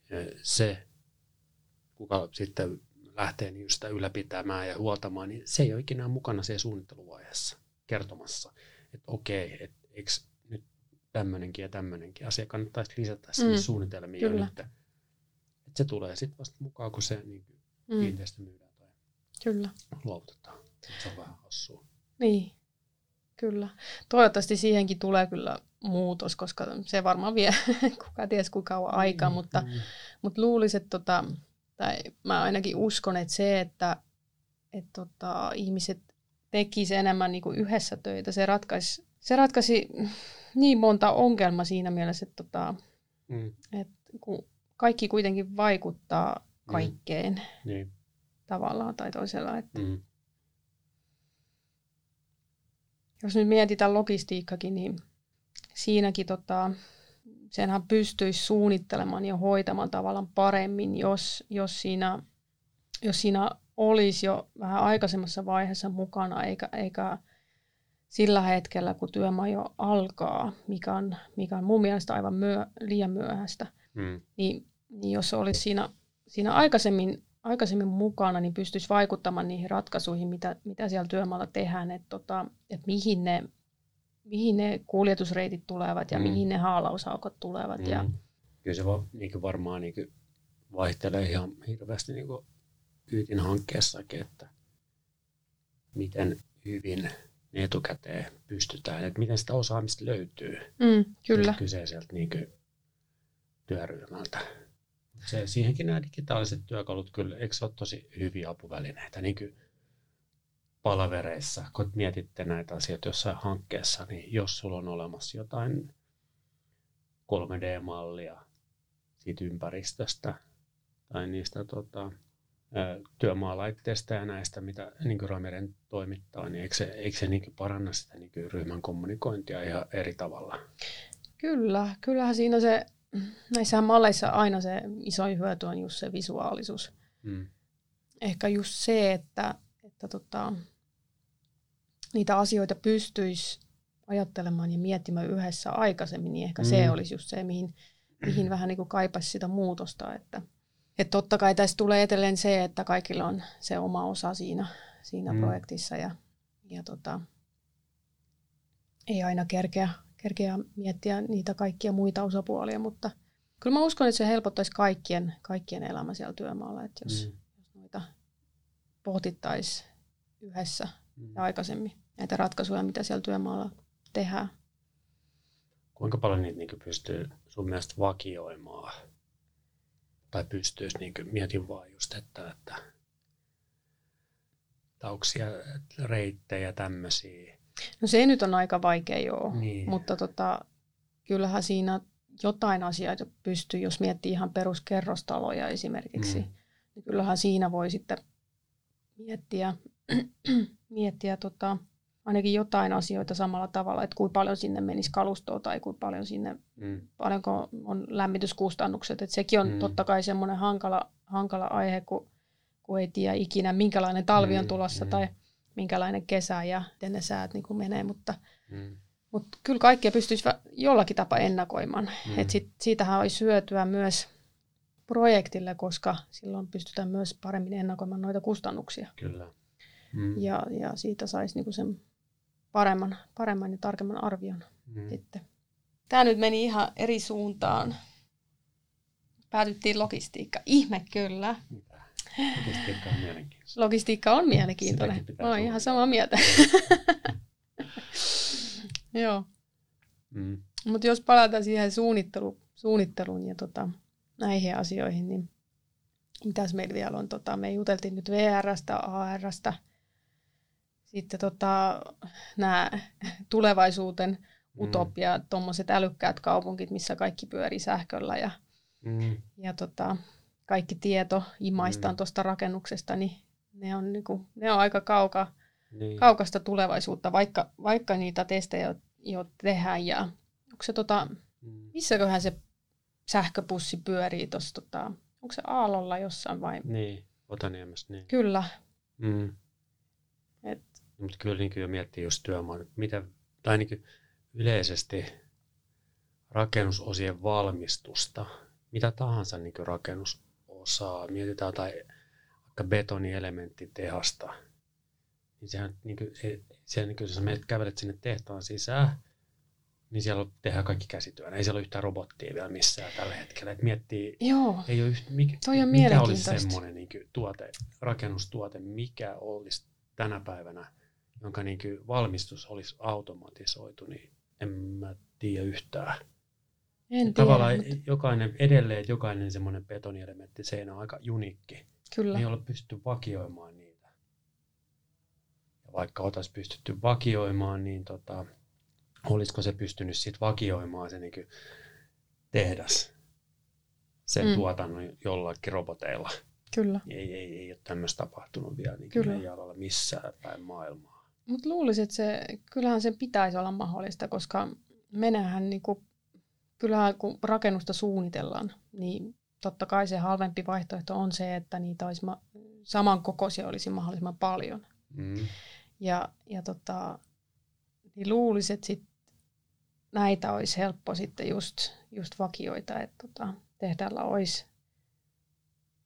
eh, se, kuka sitten lähtee niin sitä ylläpitämään ja huoltamaan, niin se ei ole ikinä mukana siellä suunnitteluvaiheessa kertomassa, että okei, että eikö nyt tämmöinenkin ja tämmöinenkin asia kannattaisi lisätä sinne Mm, suunnitelmiin. jo kyllä. nyt. Että se tulee sitten vasta mukaan, kun se niin Mm, kiinteistö myydään tai kyllä. luovutetaan. Se on vähän hassua. Niin, kyllä. Toivottavasti siihenkin tulee kyllä muutos, koska se varmaan vie kuka ties kuinka kauan aikaa, Mm, mutta, mm. mutta luulisin, että tota, tai mä ainakin uskon, että se, että, että tota, ihmiset tekisivät enemmän niin kuin yhdessä töitä, se ratkaisi, se ratkaisi niin monta ongelmaa siinä mielessä, että, tota, Mm, että kun kaikki kuitenkin vaikuttaa kaikkeen niin. tavallaan tai toisella. Että Mm. jos nyt mietitään logistiikkakin, niin siinäkin tota, senhän pystyisi suunnittelemaan ja hoitamaan tavallaan paremmin, jos, jos, siinä, jos siinä olisi jo vähän aikaisemmassa vaiheessa mukana, eikä, eikä sillä hetkellä, kun työmaa jo alkaa, mikä on, mikä on mun mielestä aivan myö, liian myöhäistä, Mm. niin, niin jos olisi siinä, siinä aikaisemmin, aikaisemmin mukana, niin pystyisi vaikuttamaan niihin ratkaisuihin, mitä, mitä siellä työmaalla tehdään, että tota, et mihin, ne, mihin ne kuljetusreitit tulevat ja Mm. mihin ne haalausaukot tulevat. Mm. Ja. Kyllä se va, niin varmaan niin vaihtelee ihan hirveästi niin Yytin hankkeessakin, että miten hyvin ne etukäteen pystytään, että miten sitä osaamista löytyy mm, kyllä, kyseiseltä niin työryhmältä. Se, siihenkin nämä digitaaliset työkalut kyllä, eikö se ole tosi hyviä apuvälineitä niin kuin palavereissa, kun mietitte näitä asioita jossain hankkeessa, niin jos sulla on olemassa jotain 3D-mallia siitä ympäristöstä tai niistä tota, työmaalaitteista ja näistä, mitä niin Ramiren toimittaa, niin eikö se, eikö se niin paranna sitä niin ryhmän kommunikointia ihan eri tavalla? kyllä. Kyllähän siinä se, näissä malleissa aina se isoin hyöty on just se visuaalisuus. Mm. ehkä just se, että, että tota, niitä asioita pystyisi ajattelemaan ja miettimään yhdessä aikaisemmin, niin ehkä mm. se olisi just se, mihin, mihin vähän niin kuin kaipaisi sitä muutosta. Että, että totta kai tässä tulee edelleen se, että kaikilla on se oma osa siinä, siinä Mm. mm. projektissa ja, ja tota, ei aina kerkeä, kerkeä miettiä niitä kaikkia muita osapuolia, mutta kyllä mä uskon, että se helpottaisi kaikkien, kaikkien elämä siellä työmaalla, että jos, Mm. jos noita pohtittaisiin yhdessä Mm. ja aikaisemmin näitä ratkaisuja, mitä siellä työmaalla tehdään. Kuinka paljon niitä niin pystyy sun mielestä vakioimaan? Tai pystyisi, niin kuin, mietin vaan just, että, että tauksia, reittejä, tämmöisiä. No se nyt on aika vaikea joo, Niin. mutta tota, kyllähän siinä jotain asioita pystyy, jos miettii ihan peruskerrostaloja esimerkiksi, Mm. mm. niin kyllähän siinä voi sitten miettiä, miettiä tota, ainakin jotain asioita samalla tavalla, että kuinka paljon sinne menisi kalustoa tai kuinka paljon sinne Mm. paljonko on lämmityskustannukset. Et sekin on Mm. totta kai semmoinen hankala, hankala aihe, kun, kun ei tiedä ikinä, minkälainen talvi on Mm, tulossa mm. tai minkälainen kesä ja miten ne säät niin menee. Mutta, Mm. mutta kyllä kaikkia pystyisi jollakin tapaa ennakoimaan. Mm. Et sit, siitähän olisi hyötyä myös projektille, koska silloin pystytään myös paremmin ennakoimaan noita kustannuksia. Kyllä. Mm. Ja, ja siitä saisi niinku sen paremman, paremman ja tarkemman arvion Mm. sitten. Tämä nyt meni ihan eri suuntaan. Päätyttiin logistiikka. Ihme kyllä. Mitä? Logistiikka on mielenkiintoista. Logistiikka on mielenkiintoinen. Mä oon suunnitella. ihan samaa mieltä. Joo. Mm. Mutta jos palataan siihen suunnittelu, suunnitteluun ja tota, näihin asioihin, niin mitäs meillä vielä on? Tota, me juteltiin nyt VRstä, ARstä, sitten tota, nämä tulevaisuuden utopia, mm. tuommoiset älykkäät kaupungit, missä kaikki pyörii sähköllä ja, mm. ja tota, kaikki tieto imaistaan mm. tuosta rakennuksesta, niin ne on, niinku, ne on aika kauka, niin. kaukasta tulevaisuutta, vaikka, vaikka niitä testejä jo tehdään. Ja onko se tota, mm. missäköhän se sähköpussi pyörii tuossa, tota, onko se Aallolla jossain vai? Niin, Otaniemessä, niin. Kyllä. Mm. Mutta kyllä niin jo miettii just työmaa, mitä, tai niin yleisesti rakennusosien valmistusta, mitä tahansa niin rakennusosaa, mietitään tai vaikka betonielementtitehasta, niin sehän, niin kuin, se, se, niin kuin, jos menet kävelet sinne tehtaan sisään, niin siellä tehdään kaikki käsityönä. Ei siellä ole yhtään robottia vielä missään tällä hetkellä. Et miettii, Joo, ei ole yht, mikä, toi on mikä olisi semmoinen niin kuin, tuote, rakennustuote, mikä olisi tänä päivänä, jonka niin kuin, valmistus olisi automatisoitu, niin en mä tiedä yhtään. En tiedä, Tavallaan mutta... jokainen, edelleen jokainen semmoinen betonielementti seinä on aika unikki. Kyllä. Ei ole pystytty vakioimaan niitä. Ja vaikka oltaisiin pystytty vakioimaan, niin tota, olisiko se pystynyt sitten vakioimaan se niin tehdas sen mm. tuotannon jollakin roboteilla. Kyllä. Ei, ei, ei ole tämmöistä tapahtunut vielä niin Kyllä. meidän alalla missään päin maailmaa. Mutta luulisin, että se, kyllähän sen pitäisi olla mahdollista, koska menähän niin kuin, kyllähän kun rakennusta suunnitellaan, niin totta kai se halvempi vaihtoehto on se, että niitä olisi ma- samankokoisia olisi mahdollisimman paljon. Mm. Ja, ja tota, niin luulisin, että sit näitä olisi helppo sitten just, just vakioita, että tota, tehtävällä olisi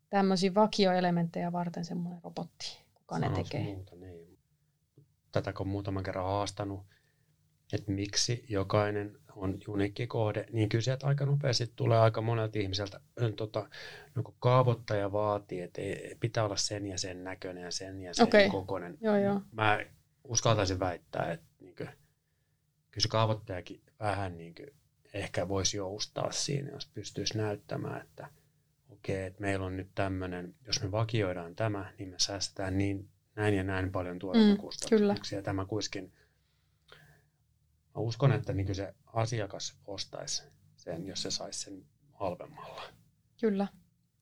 tämmöisiä vakioelementtejä varten semmoinen robotti, kuka ne tekee. Muuta, niin. Tätä kun muutaman kerran haastanut, että miksi jokainen on uniikki kohde, niin kyllä sieltä aika nopeasti tulee aika monelta ihmiseltä, tota, no kun kaavoittaja vaatii, että pitää olla sen ja sen näköinen ja sen ja sen okay. kokoinen. Joo, joo. Mä uskaltaisin väittää, että niin kuin, kyllä se kaavoittajakin vähän niin kuin, ehkä voisi joustaa siinä, jos pystyisi näyttämään, että okei, okay, että meillä on nyt tämmöinen, jos me vakioidaan tämä, niin me säästetään niin, näin ja näin paljon tuotantokustannuksia. Mm, tämä kuiskin Mä uskon, että niin se asiakas ostaisi sen, jos se saisi sen halvemmalla. Kyllä.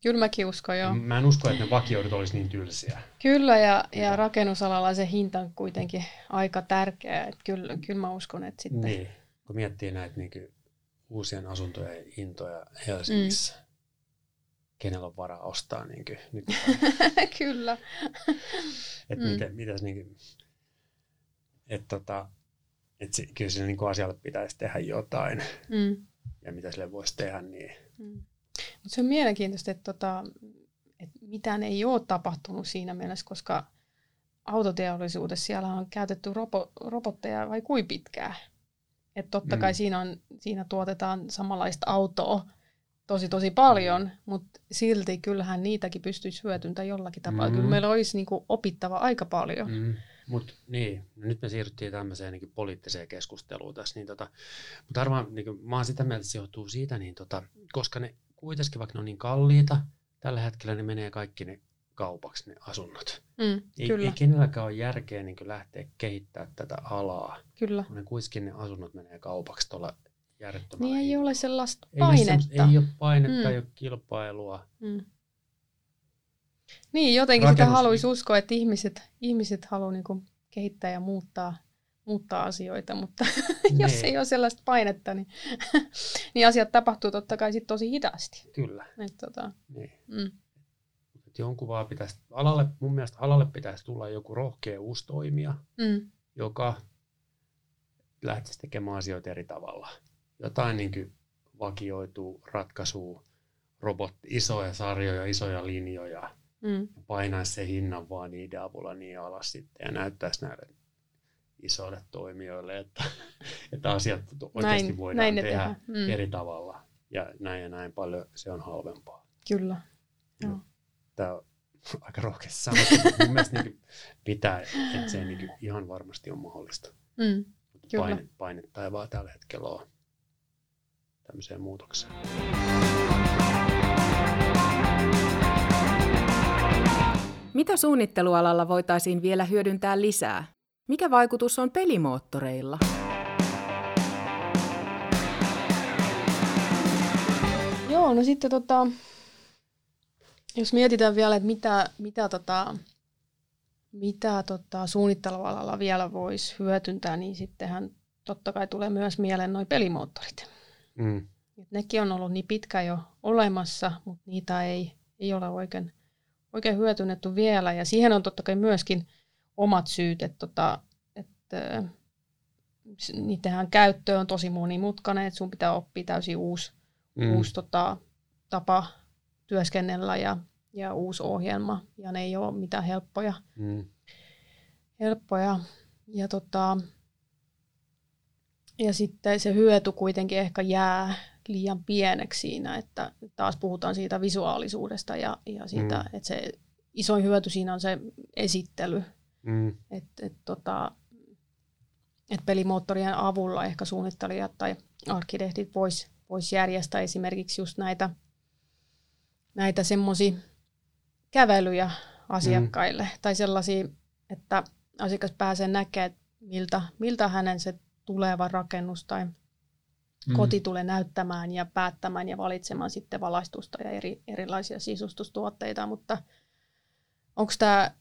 Kyllä mäkin uskon, joo. Mä en usko, että ne vakioidut olisi niin tylsiä. Kyllä, ja, ja rakennusalalla se hinta on kuitenkin aika tärkeä. Että kyllä, kyllä mä uskon, että sitten... Niin, kun miettii näitä niin uusien asuntojen hintoja Helsingissä, mm. Kenellä on varaa ostaa niin kuin, nyt. kyllä. että mm. miten, mitäs niin kuin, että tota, että se, kyllä sille niin asialle pitäisi tehdä jotain. Mm. Ja mitä sille voisi tehdä, niin... Mm. Mut se on mielenkiintoista, että, tota, että mitään ei ole tapahtunut siinä mielessä, koska autoteollisuudessa siellä on käytetty robo, robotteja vai kuin pitkään. Että totta kai mm. siinä, on, siinä tuotetaan samanlaista autoa tosi tosi paljon, mm. mutta silti kyllähän niitäkin pystyisi hyötyntämään jollakin tapaa. Mm. Kyllä meillä olisi niinku opittava aika paljon. Mm. Mut niin, no nyt me siirryttiin tämmöiseen niin poliittiseen keskusteluun tässä, niin tota, mutta arvaan, niin mä oon sitä mieltä, että se johtuu siitä, niin tota, koska ne kuitenkin, vaikka ne on niin kalliita, tällä hetkellä ne menee kaikki ne kaupaksi ne asunnot. Mm, ei, kyllä. ei kenelläkään ole järkeä niin lähteä kehittämään tätä alaa. Kyllä. Kun ne kuitenkin ne asunnot menee kaupaksi tuolla järjettömällä. Niin ei ole sellaista painetta. Ei ole, ei ole painetta, mm. ei ole kilpailua. Mm. Niin, jotenkin Rakennus... sitä haluaisi uskoa, että ihmiset, ihmiset haluaa niin kehittää ja muuttaa, muuttaa asioita, mutta niin. jos ei ole sellaista painetta, niin, niin asiat tapahtuu totta kai sit tosi hitaasti. Kyllä. Et, tota, niin. mm. Et jonkun vaan pitäisi, alalle, mun mielestä alalle pitäisi tulla joku rohkea uusi toimija, mm. joka lähtisi tekemään asioita eri tavalla. Jotain niin kuin vakioituu ratkaisua, robot, isoja sarjoja, isoja linjoja, mm. painaisi se hinnan vaan niiden avulla niin alas sitten ja näyttäisi näille isoille toimijoille, että, että asiat oikeasti näin, voidaan näin tehdä, tehdä. Mm. eri tavalla ja näin ja näin paljon se on halvempaa. Kyllä. Joo. Tämä on aika rohkeasti sanottu, mutta mun mielestä niin pitää, että se niin ihan varmasti on mahdollista. Mm. Paine, painetta ei vaan tällä hetkellä ole tämmöiseen muutokseen. Mitä suunnittelualalla voitaisiin vielä hyödyntää lisää? Mikä vaikutus on pelimoottoreilla? Joo, no sitten tota, jos mietitään vielä, että mitä, mitä, tota, mitä tota, suunnittelualalla vielä voisi hyötyntää, niin sittenhän totta kai tulee myös mieleen noin pelimoottorit. Mm. Et nekin on ollut niin pitkä jo olemassa, mutta niitä ei, ei ole oikein, oikein hyötynnetty vielä. Ja siihen on totta kai myöskin omat syyt, että, tota, että niitähän käyttö on tosi monimutkainen, että sun pitää oppia täysin uusi, mm. uusi tota, tapa työskennellä ja, ja uusi ohjelma, ja ne ei ole mitään helppoja. Mm. helppoja. Ja, tota, ja sitten se hyöty kuitenkin ehkä jää liian pieneksi siinä, että taas puhutaan siitä visuaalisuudesta ja, ja siitä, mm. että se isoin hyöty siinä on se esittely. Mm. Että et, tota, et pelimoottorien avulla ehkä suunnittelijat tai arkkitehdit vois, vois järjestää esimerkiksi just näitä, näitä semmoisia kävelyjä asiakkaille mm. tai sellaisia, että asiakas pääsee näkemään, miltä, miltä hänen se tuleva rakennus tai mm. koti tulee näyttämään ja päättämään ja valitsemaan sitten valaistusta ja eri, erilaisia sisustustuotteita, mutta onko tämä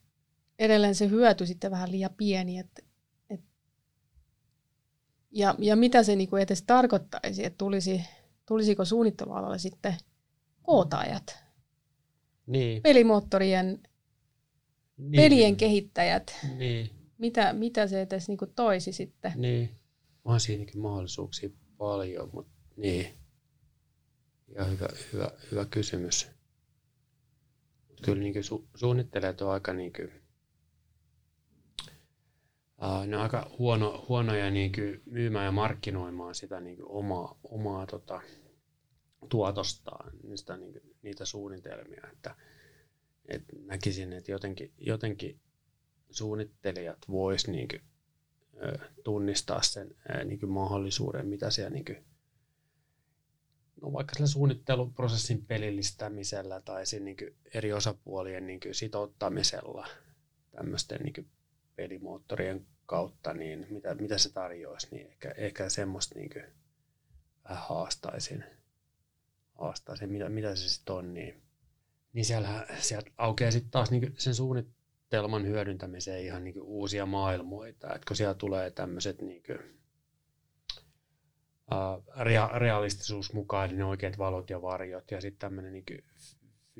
edelleen se hyöty sitten vähän liian pieni, että et, ja, ja mitä se niinku edes tarkoittaisi, että tulisi, tulisiko suunnittelualalle sitten kootaajat, niin. pelimoottorien, niin. pelien kehittäjät, niin. mitä, mitä se edes niinku toisi sitten? Niin, on siinäkin mahdollisuuksia paljon, mutta niin. Ja hyvä, hyvä, hyvä kysymys. Kyllä niin su, suunnittelijat on aika niin kuin, uh, ne on aika huono, huonoja niin kuin myymään ja markkinoimaan sitä niin kuin omaa, omaa tota, tuotostaan, niistä, niin kuin, niitä suunnitelmia. Että, et näkisin, että jotenkin, jotenkin suunnittelijat vois niin kuin, tunnistaa sen niin kuin mahdollisuuden, mitä siellä niin kuin, no vaikka sillä suunnitteluprosessin pelillistämisellä tai sen niin kuin eri osapuolien niin kuin sitouttamisella tämmöisten niin kuin pelimoottorien kautta, niin mitä, mitä se tarjoaisi, niin ehkä, ehkä semmoista niin kuin vähän haastaisin, haastaisin mitä, mitä se sitten on, niin, niin siellä, sieltä aukeaa sitten taas niin sen suunnittelun telman hyödyntämiseen ihan niin uusia maailmoita. että kun siellä tulee tämmöiset niin kuin, uh, rea- realistisuus mukaan, niin oikeat valot ja varjot ja sitten tämmöinen niin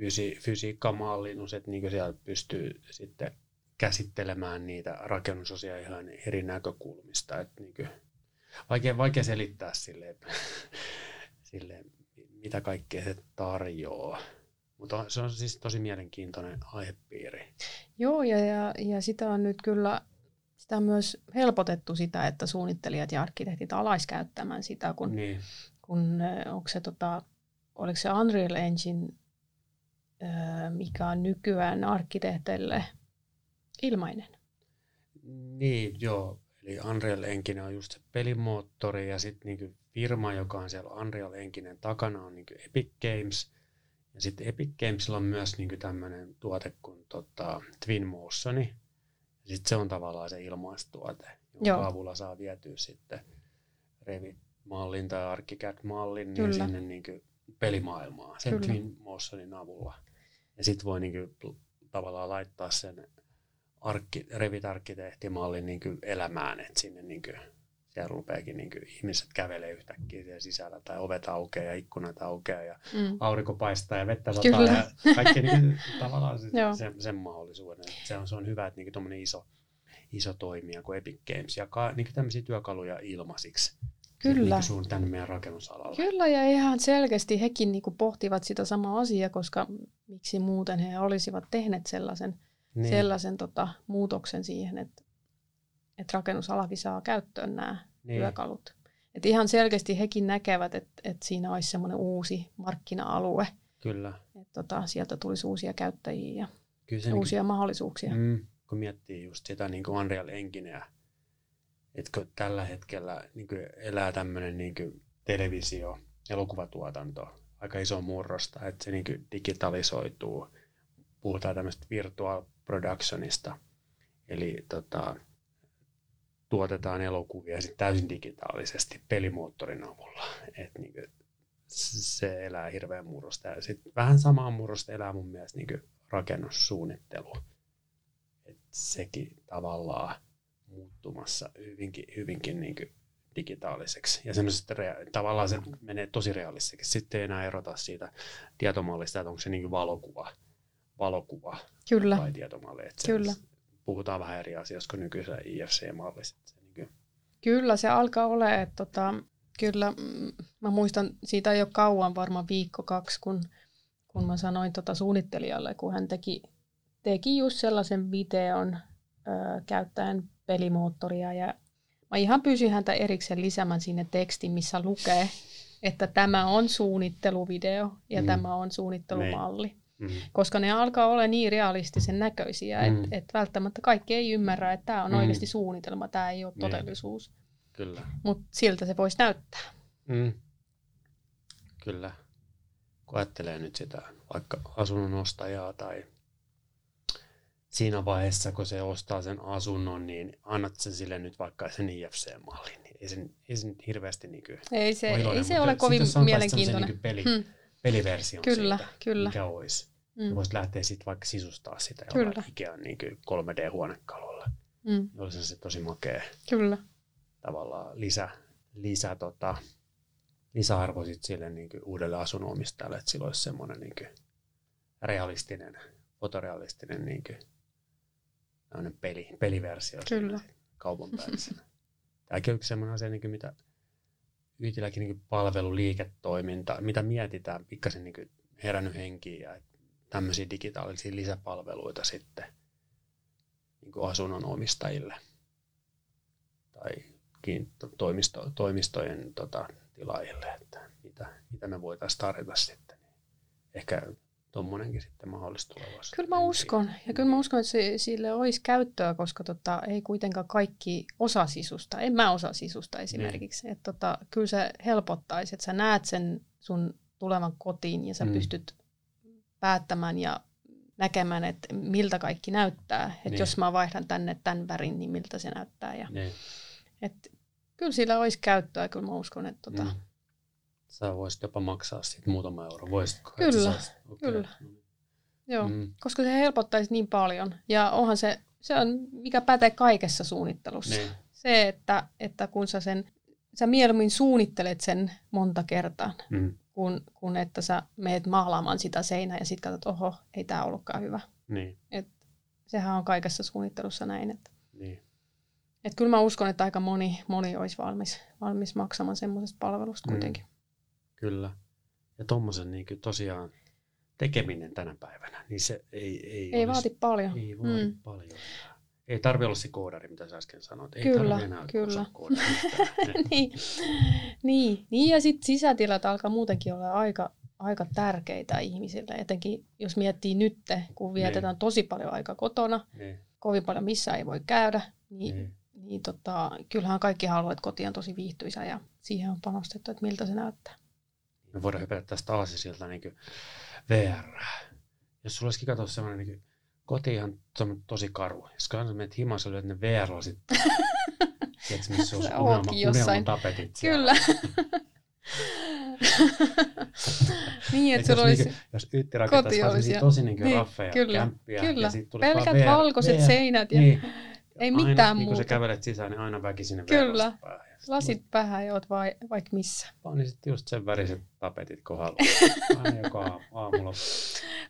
fysi- fysiikkamallinnus, että niin siellä pystyy sitten käsittelemään niitä rakennusosia ihan eri näkökulmista. Että niin kuin, vaikea, vaikea selittää sille, sille, mitä kaikkea se tarjoaa. Mutta se on siis tosi mielenkiintoinen aihepiiri. Joo, ja, ja, ja sitä on nyt kyllä sitä on myös helpotettu sitä, että suunnittelijat ja arkkitehtit alais käyttämään sitä, kun, niin. kun onko se, tota, oliko se Unreal Engine, mikä on nykyään arkkitehteille ilmainen. Niin, joo. Eli Unreal Engine on just se pelimoottori ja sitten niinku firma, joka on siellä Unreal Enginen takana, on niinku Epic Games – ja sitten Epic Gamesilla on myös niin tämmöinen tuote kuin tota, Twin Motioni. Ja sitten se on tavallaan se ilmaistuote, jonka Joo. avulla saa vietyä sitten Revit-mallin tai ArchiCAD-mallin niin sinne niin pelimaailmaan sen Kyllä. Twin Motionin avulla. Ja sitten voi niin kuin, tavallaan laittaa sen arkki, Revit-arkkitehtimallin niin elämään, että sinne niin kuin, siellä rupeakin niin kuin, ihmiset kävelee yhtäkkiä siellä sisällä tai ovet aukeaa ja ikkunat aukeaa ja mm. aurinko paistaa ja vettä sataa Kyllä. ja kaikki niin kuin, tavallaan se, sen, sen mahdollisuuden. Se on, se on hyvä, että niin kuin, iso, iso toimija kuin Epic Games jakaa niin kuin tämmöisiä työkaluja ilmaisiksi. Kyllä. Niin suun tänne meidän rakennusalalla. Kyllä, ja ihan selkeästi hekin niin kuin pohtivat sitä samaa asiaa, koska miksi muuten he olisivat tehneet sellaisen, niin. sellaisen tota, muutoksen siihen, että että rakennusalakin saa käyttöön nämä niin. työkalut. Et ihan selkeästi hekin näkevät, että et siinä olisi semmoinen uusi markkina-alue. Kyllä. Että tota, sieltä tulisi uusia käyttäjiä ja Kyllä se uusia niin, mahdollisuuksia. Mm, kun miettii just sitä niin kuin Unreal Engineä, että tällä hetkellä niin kuin elää tämmöinen niin kuin televisio, elokuvatuotanto, aika iso murrosta, että se niin kuin digitalisoituu. Puhutaan tämmöistä virtual productionista, eli tota, tuotetaan elokuvia sit täysin digitaalisesti pelimoottorin avulla. Et niin kuin, se elää hirveän murrosta. Ja sit vähän samaa murrosta elää mun mielestä niin rakennussuunnittelu. Et sekin tavallaan muuttumassa hyvinkin, hyvinkin niin digitaaliseksi. Ja semmoisesta rea- tavallaan se menee tosi realistiseksi. Sitten ei enää erota siitä tietomallista, että onko se niin valokuva, valokuva Kyllä. vai tietomalli. Että Kyllä. Se, puhutaan vähän eri asiasta kuin nykyisellä IFC-mallissa. Niin Kyllä, se alkaa olla, että tota, kyllä, mm, mä muistan, siitä ei ole kauan, varmaan viikko, kaksi, kun, kun mä sanoin tota suunnittelijalle, kun hän teki, teki just sellaisen videon ö, käyttäen pelimoottoria ja mä ihan pyysin häntä erikseen lisäämään sinne tekstin, missä lukee, että tämä on suunnitteluvideo ja Mm. tämä on suunnittelumalli. Mm, Koska ne alkaa olla niin realistisen näköisiä, Mm. että et välttämättä kaikki ei ymmärrä, että tämä on Mm. oikeasti suunnitelma, tämä ei ole Niin. todellisuus. kyllä. Mutta siltä se voisi näyttää. Mm. Kyllä. Kun ajattelee nyt sitä vaikka asunnon ostajaa tai siinä vaiheessa, kun se ostaa sen asunnon, niin annat sen sille nyt vaikka sen IFC-mallin. Niin ei, sen, ei se nyt hirveästi niin kuin Ei se, iloinen, ei se ole kovin mielenkiintoinen. Niin peli, Hmm. peliversion Kyllä, siitä, kyllä. mikä olisi. Mm. Mm. Voisit lähteä sitten vaikka sisustaa sitä jollain Ikean niin 3D-huonekalulla. Mm. Olisi se tosi makea Kyllä, tavallaan lisä, lisä tota, lisäarvo sit sille niin kuin uudelle asunnonomistajalle, että sillä olisi semmoinen niin kuin realistinen, fotorealistinen niin kuin, peli, peliversio Kyllä. kaupan päällisenä. Tämäkin on yksi semmoinen asia, niin kuin mitä Yytilläkin niin palveluliiketoiminta, mitä mietitään, pikkasen niin herännyt henkiin ja tämmöisiä digitaalisia lisäpalveluita sitten niin kuin asunnon omistajille tai toimisto, toimistojen tota, tilaajille, että mitä, mitä me voitaisiin tarjota sitten. Ehkä tuommoinenkin sitten mahdollista tulevaisuudessa. kyllä mä uskon. Ja kyllä mä uskon, että se, sille olisi käyttöä, koska tota, ei kuitenkaan kaikki osaa sisusta. En mä osaa sisusta esimerkiksi. Et tota, kyllä se helpottaisi, että sä näet sen sun tulevan kotiin ja sä mm. pystyt päättämään ja näkemään, että miltä kaikki näyttää. Että Niin. jos mä vaihdan tänne tämän värin, niin miltä se näyttää. Ja, Niin. et, kyllä sillä olisi käyttöä, kyllä mä uskon, että tota, Mm. Sä voisit jopa maksaa siitä muutama euro. Voisitko? Kyllä, Että sä saisit- okei. kyllä. Joo. Mm. koska se helpottaisi niin paljon. Ja onhan se, se on, mikä pätee kaikessa suunnittelussa. Niin. Se, että, että kun sä sen, sä mieluummin suunnittelet sen monta kertaa, Mm. Kun, kun että sä meet maalaamaan sitä seinää ja sitten katsot, oho, ei tämä ollutkaan hyvä. Niin. Et sehän on kaikessa suunnittelussa näin. Että, Niin. et kyllä mä uskon, että aika moni, moni olisi valmis, valmis maksamaan semmoisesta palvelusta Mm. kuitenkin. Kyllä. Ja tuommoisen niin tosiaan tekeminen tänä päivänä, niin se ei, ei, Ei olisi, vaati paljon. Ei vaadi Mm. paljon. Ei tarvi olla se koodari, mitä sä äsken sanoit. Ei Kyllä, enää kyllä. niin. niin. niin, ja sitten sisätilat alkaa muutenkin olla aika, aika tärkeitä ihmisille, etenkin jos miettii nyt, kun vietetään tosi paljon aikaa kotona, niin, kovin paljon missään ei voi käydä, niin, niin. niin tota, kyllähän kaikki haluaa, että koti on tosi viihtyisä ja siihen on panostettu, että miltä se näyttää. Me voidaan hypätä tästä aasisilta niin VR. Jos sulla olisikin katsoa semmoinen niin koti ihan semmoinen tosi karu. Jos sä menet himas ja lyöt ne VR-lasit, tiedätkö, missä Se unelma, tapetit. Kyllä. niin, Et että sulla olisi... niinku, jos Yytti rakentaisi ja- tosi niinku niin, raffeja kyllä, kämppiä, kyllä. ja sit Pelkät VR, valkoiset VR, seinät ja niin. ei aina, mitään niin kun muuta. sä kävelet sisään, niin aina väki sinne Kyllä. Päähän. Lasit päähän ja oot vai, vaikka missä. Vaan niin sitten just sen väriset tapetit kohdalla. Aina joka aamu- aamulla.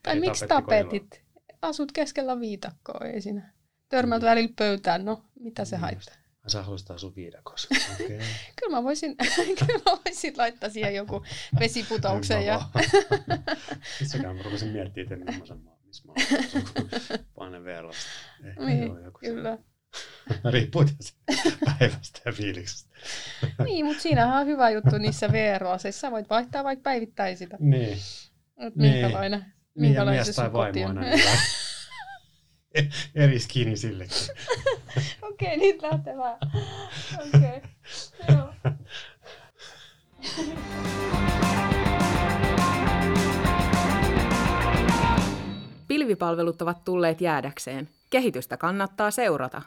Tai miksi tapetit? Asut keskellä viidakkoa, ei siinä. Törmät välillä pöytään, no mitä se Niin haittaa? Ai Sä haluaisit asua viidakossa. Okei. Kyllä mä voisin, kyllä mä voisin laittaa siihen joku vesiputouksen ja Itsekään mä rupesin miettimään, että millaisen maa, missä mä oon panen verlasta. Ehkä Niin, joo, joku kyllä. Riippuu päivästä ja fiiliksestä. Niin, mutta siinähän on hyvä juttu niissä VR-aseissa. Sä voit vaihtaa vaikka päivittäin sitä. Niin. Et Niin. minkälainen, Niin, minkälainen mies tai vaimo on. niin eri skini sillekin. Okei, nyt lähtee vähän. Okei, joo. Pilvipalvelut ovat tulleet jäädäkseen. Kehitystä kannattaa seurata.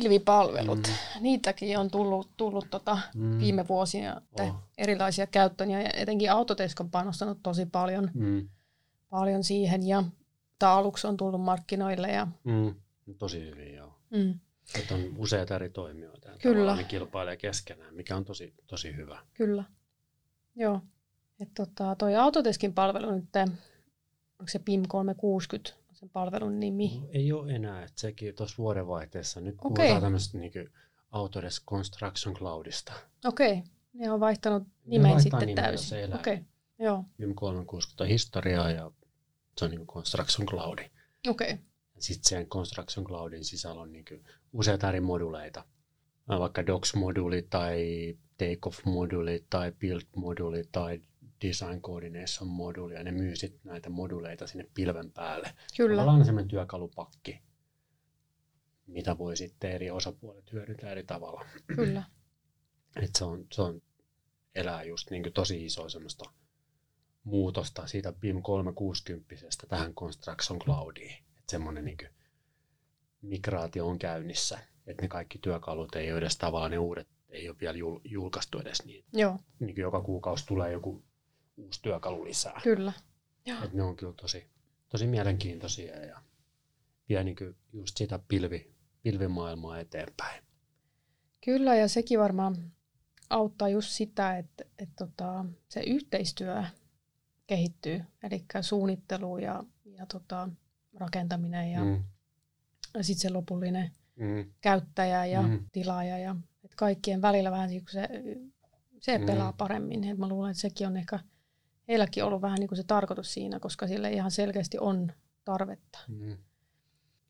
Pilvipalvelut, mm. niitäkin on tullut, tullut tota mm. viime vuosina oh. erilaisia käyttöön ja etenkin Autodesk on panostanut tosi paljon, mm. paljon siihen ja Taalux on tullut markkinoille. Ja... Mm. Tosi hyvin, joo. Mm. Että on useita eri toimijoita. Kyllä. Ne kilpailee keskenään, mikä on tosi, tosi hyvä. Kyllä. Joo. Et tota, toi Autodeskin palvelu nyt, onko se PIM 360 sen palvelun nimi? No, ei ole enää, että sekin tuossa vuodenvaihteessa. Nyt okay. puhutaan tämmöistä niin Autodesk Construction Cloudista. Okei, okay. ne on vaihtanut nimen ne sitten täysin. Okei, okay. joo. PIM 360 historiaa ja se on niin Construction Cloud. Okei. Okay. Sitten sen Construction Cloudin sisällä on niin useita eri moduleita. Vaikka Docs-moduli tai Takeoff-moduli tai Build-moduli tai Design Coordination moduli ja ne myy sitten näitä moduleita sinne pilven päälle. Kyllä. Ollaan semmoinen työkalupakki, mitä voi sitten eri osapuolet hyödyntää eri tavalla. Kyllä. Et se, on, se on, elää just niin tosi iso semmoista muutosta siitä BIM 360 tähän Construction Cloudiin. Että semmoinen niin migraatio on käynnissä, että ne kaikki työkalut ei ole edes tavallaan ne uudet, ei ole vielä julkaistu edes niin. Joo. niin joka kuukausi tulee joku uusi työkalu lisää. Kyllä. Joo. Et ne on kyllä tosi, tosi mielenkiintoisia ja vie niin just sitä pilvi, pilvimaailmaa eteenpäin. Kyllä, ja sekin varmaan auttaa just sitä, että, että tota, se yhteistyö kehittyy, eli suunnittelu ja, ja tota, rakentaminen ja, mm. ja sitten se lopullinen mm. käyttäjä ja mm. tilaaja ja että kaikkien välillä vähän niin se, se mm. pelaa paremmin. Et mä luulen, että sekin on ehkä heilläkin ollut vähän niin kuin se tarkoitus siinä, koska sille ihan selkeästi on tarvetta. Mm.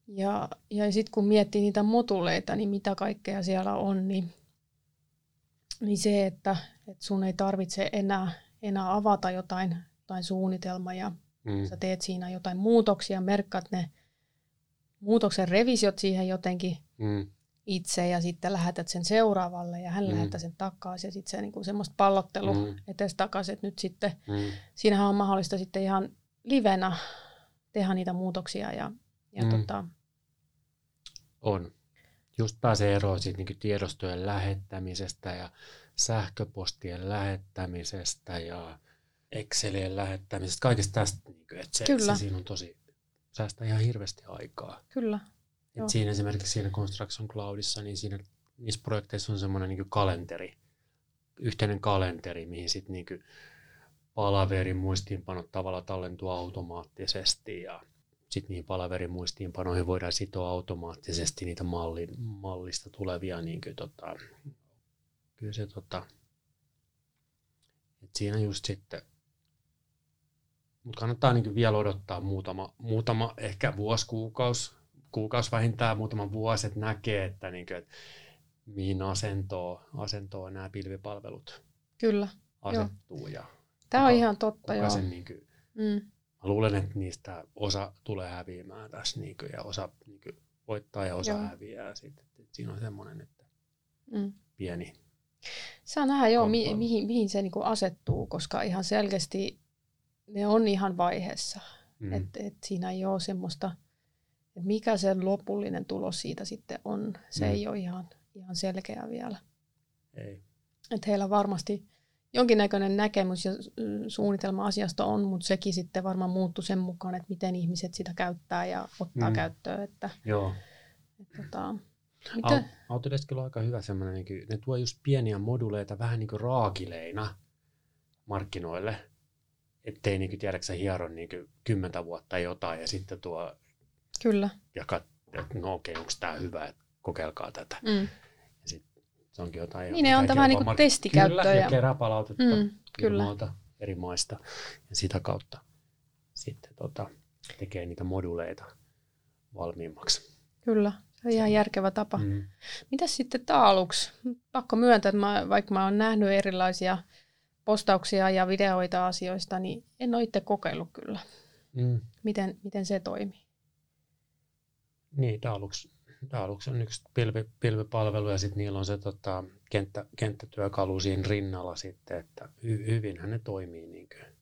Ja, ja sitten kun miettii niitä moduleita, niin mitä kaikkea siellä on, niin, niin se, että, että sun ei tarvitse enää, enää avata jotain, jotain suunnitelmaa ja mm. sä teet siinä jotain muutoksia, merkkaat ne muutoksen revisiot siihen jotenkin mm. Itse ja sitten lähetät sen seuraavalle ja hän mm. lähettää sen takaisin ja sitten se niinku semmoista pallottelu mm. etes takaisin, että nyt sitten mm. siinähän on mahdollista sitten ihan livenä tehdä niitä muutoksia ja, ja mm. tota, on. Just pääsee eroon siitä niin tiedostojen lähettämisestä ja sähköpostien lähettämisestä ja Excelien lähettämisestä, kaikesta tästä. Niin kuin, että se, Kyllä. se siinä on tosi, säästää ihan hirveästi aikaa. Kyllä. Et siinä esimerkiksi siinä Construction Cloudissa, niin siinä niissä projekteissa on semmoinen niin kalenteri, yhteinen kalenteri, mihin sitten niin palaverin muistiinpanot tavalla tallentuu automaattisesti ja sitten niihin palaverin muistiinpanoihin voidaan sitoa automaattisesti niitä mallin, mallista tulevia niin kuin, tota, kyllä se tota, et siinä just sitten mutta kannattaa niin vielä odottaa muutama, muutama ehkä vuosi, kuukausi, kuukausi vähintään muutama vuosi, että näkee, että, niin kuin, että mihin asentoon, asentoon nämä pilvipalvelut Kyllä, asettuu. Ja Tämä on ihan totta, joo. Sen, niin kuin, mm. Mä luulen, että niistä osa tulee häviämään tässä niin kuin, ja osa niin kuin, voittaa ja osa joo. häviää. Sitten, että siinä on semmoinen, että mm. pieni Saa nähdä joo, mi- mihin, mihin se niinku asettuu, koska ihan selkeästi ne on ihan vaiheessa. Mm. Että et siinä ei ole semmoista, että mikä se lopullinen tulos siitä sitten on. Se mm. ei ole ihan, ihan selkeä vielä. Ei. Että heillä varmasti jonkinnäköinen näkemys ja suunnitelma asiasta on, mutta sekin sitten varmaan muuttuu sen mukaan, että miten ihmiset sitä käyttää ja ottaa mm. käyttöön. Että, Joo. Että, tota, mitä? Autodeskilla on aika hyvä semmoinen, niin ne tuo just pieniä moduleita vähän niin kuin raakileina markkinoille, ettei niin tiedäksä hieron niin kymmentä vuotta jotain ja sitten tuo Kyllä. ja kat, että no okei, onko tämä hyvä, että kokeilkaa tätä. Mm. Ja sitten se onkin jotain. Niin ne on tämä niin kuin testikäyttöä. Kyllä, ja kerää palautetta mm, kyllä. eri maista ja sitä kautta sitten tota, tekee niitä moduleita valmiimmaksi. Kyllä. Se on ihan järkevä tapa. Mm. Mitäs sitten taaluksi? Pakko myöntää, että mä, vaikka mä oon nähnyt erilaisia postauksia ja videoita asioista, niin en ole itse kokeillut kyllä. Mm. Miten, miten se toimii? Niin, taaluksi, taaluksi on yksi pilvi, pilvipalvelu ja sitten niillä on se tota, kenttä, kenttätyökalu siinä rinnalla sitten, että hy, hyvinhän ne toimii. Niin kuin.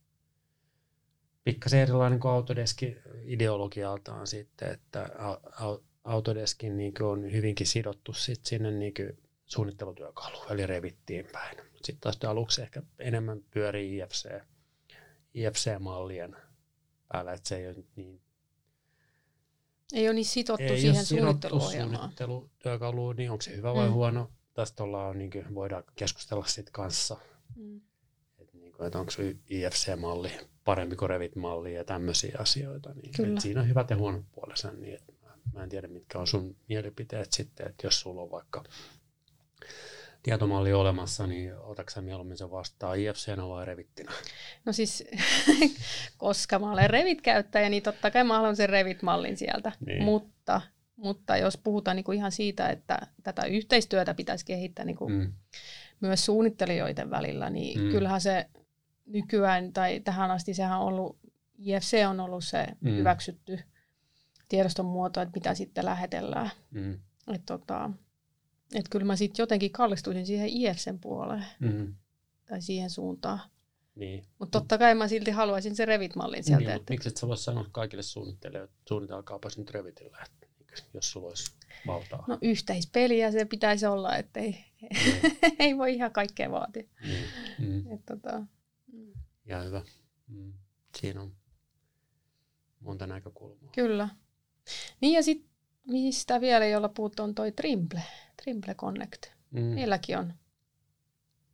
Pikkasen erilainen kuin Autodeski ideologialtaan sitten, että Autodeskin niin on hyvinkin sidottu sit sinne niin suunnittelutyökaluun, eli revittiin päin. Sitten taas aluksi ehkä enemmän pyörii IFC, IFC-mallien päällä, että se ei ole niin ei ole niin sidottu ei siihen suunnitteluohjelmaan. suunnittelutyökaluun, niin onko se hyvä vai Mm. huono? Tästä ollaan, niin kuin, voidaan keskustella sit kanssa, Mm. että niin kuin, että onko se IFC-malli parempi kuin Revit-malli ja tämmöisiä asioita. Niin, Kyllä. että siinä on hyvät ja huonot puolensa, niin mä, mä en tiedä mitkä on sun mielipiteet sitten, että jos sulla on vaikka tietomalli olemassa, niin otatko mieluummin sen vastaan IFC-nä vai Revittinä? No siis, koska mä olen Revit-käyttäjä, niin totta kai mä haluan sen Revit-mallin sieltä. Niin. Mutta, mutta jos puhutaan niin kuin ihan siitä, että tätä yhteistyötä pitäisi kehittää niin kuin Mm. myös suunnittelijoiden välillä, niin Mm. kyllähän se nykyään, tai tähän asti sehän on ollut, IFC on ollut se Mm. mm. hyväksytty tiedoston muoto, että mitä sitten lähetellään. Mm. Että tota, et kyllä mä sitten jotenkin kallistuisin siihen IFCn puoleen Mm. tai siihen suuntaan. Niin. Mutta totta kai mä silti haluaisin sen Revit-mallin sieltä. niin, että, miksi et sä vois sanoa kaikille suunnittelijoille, että suunnitelkaapas nyt Revitillä, että jos sulla olisi valtaa. No yhteispeliä se pitäisi olla, että ei, ei voi ihan kaikkea vaatia. Niin. Mm. Et tota, Ja hyvä. Mm. Siinä on monta näkökulmaa. kyllä. Niin ja sitten mistä vielä, jolla puhuttu, on toi Trimble, Trimble Connect. Mm. Meilläkin on.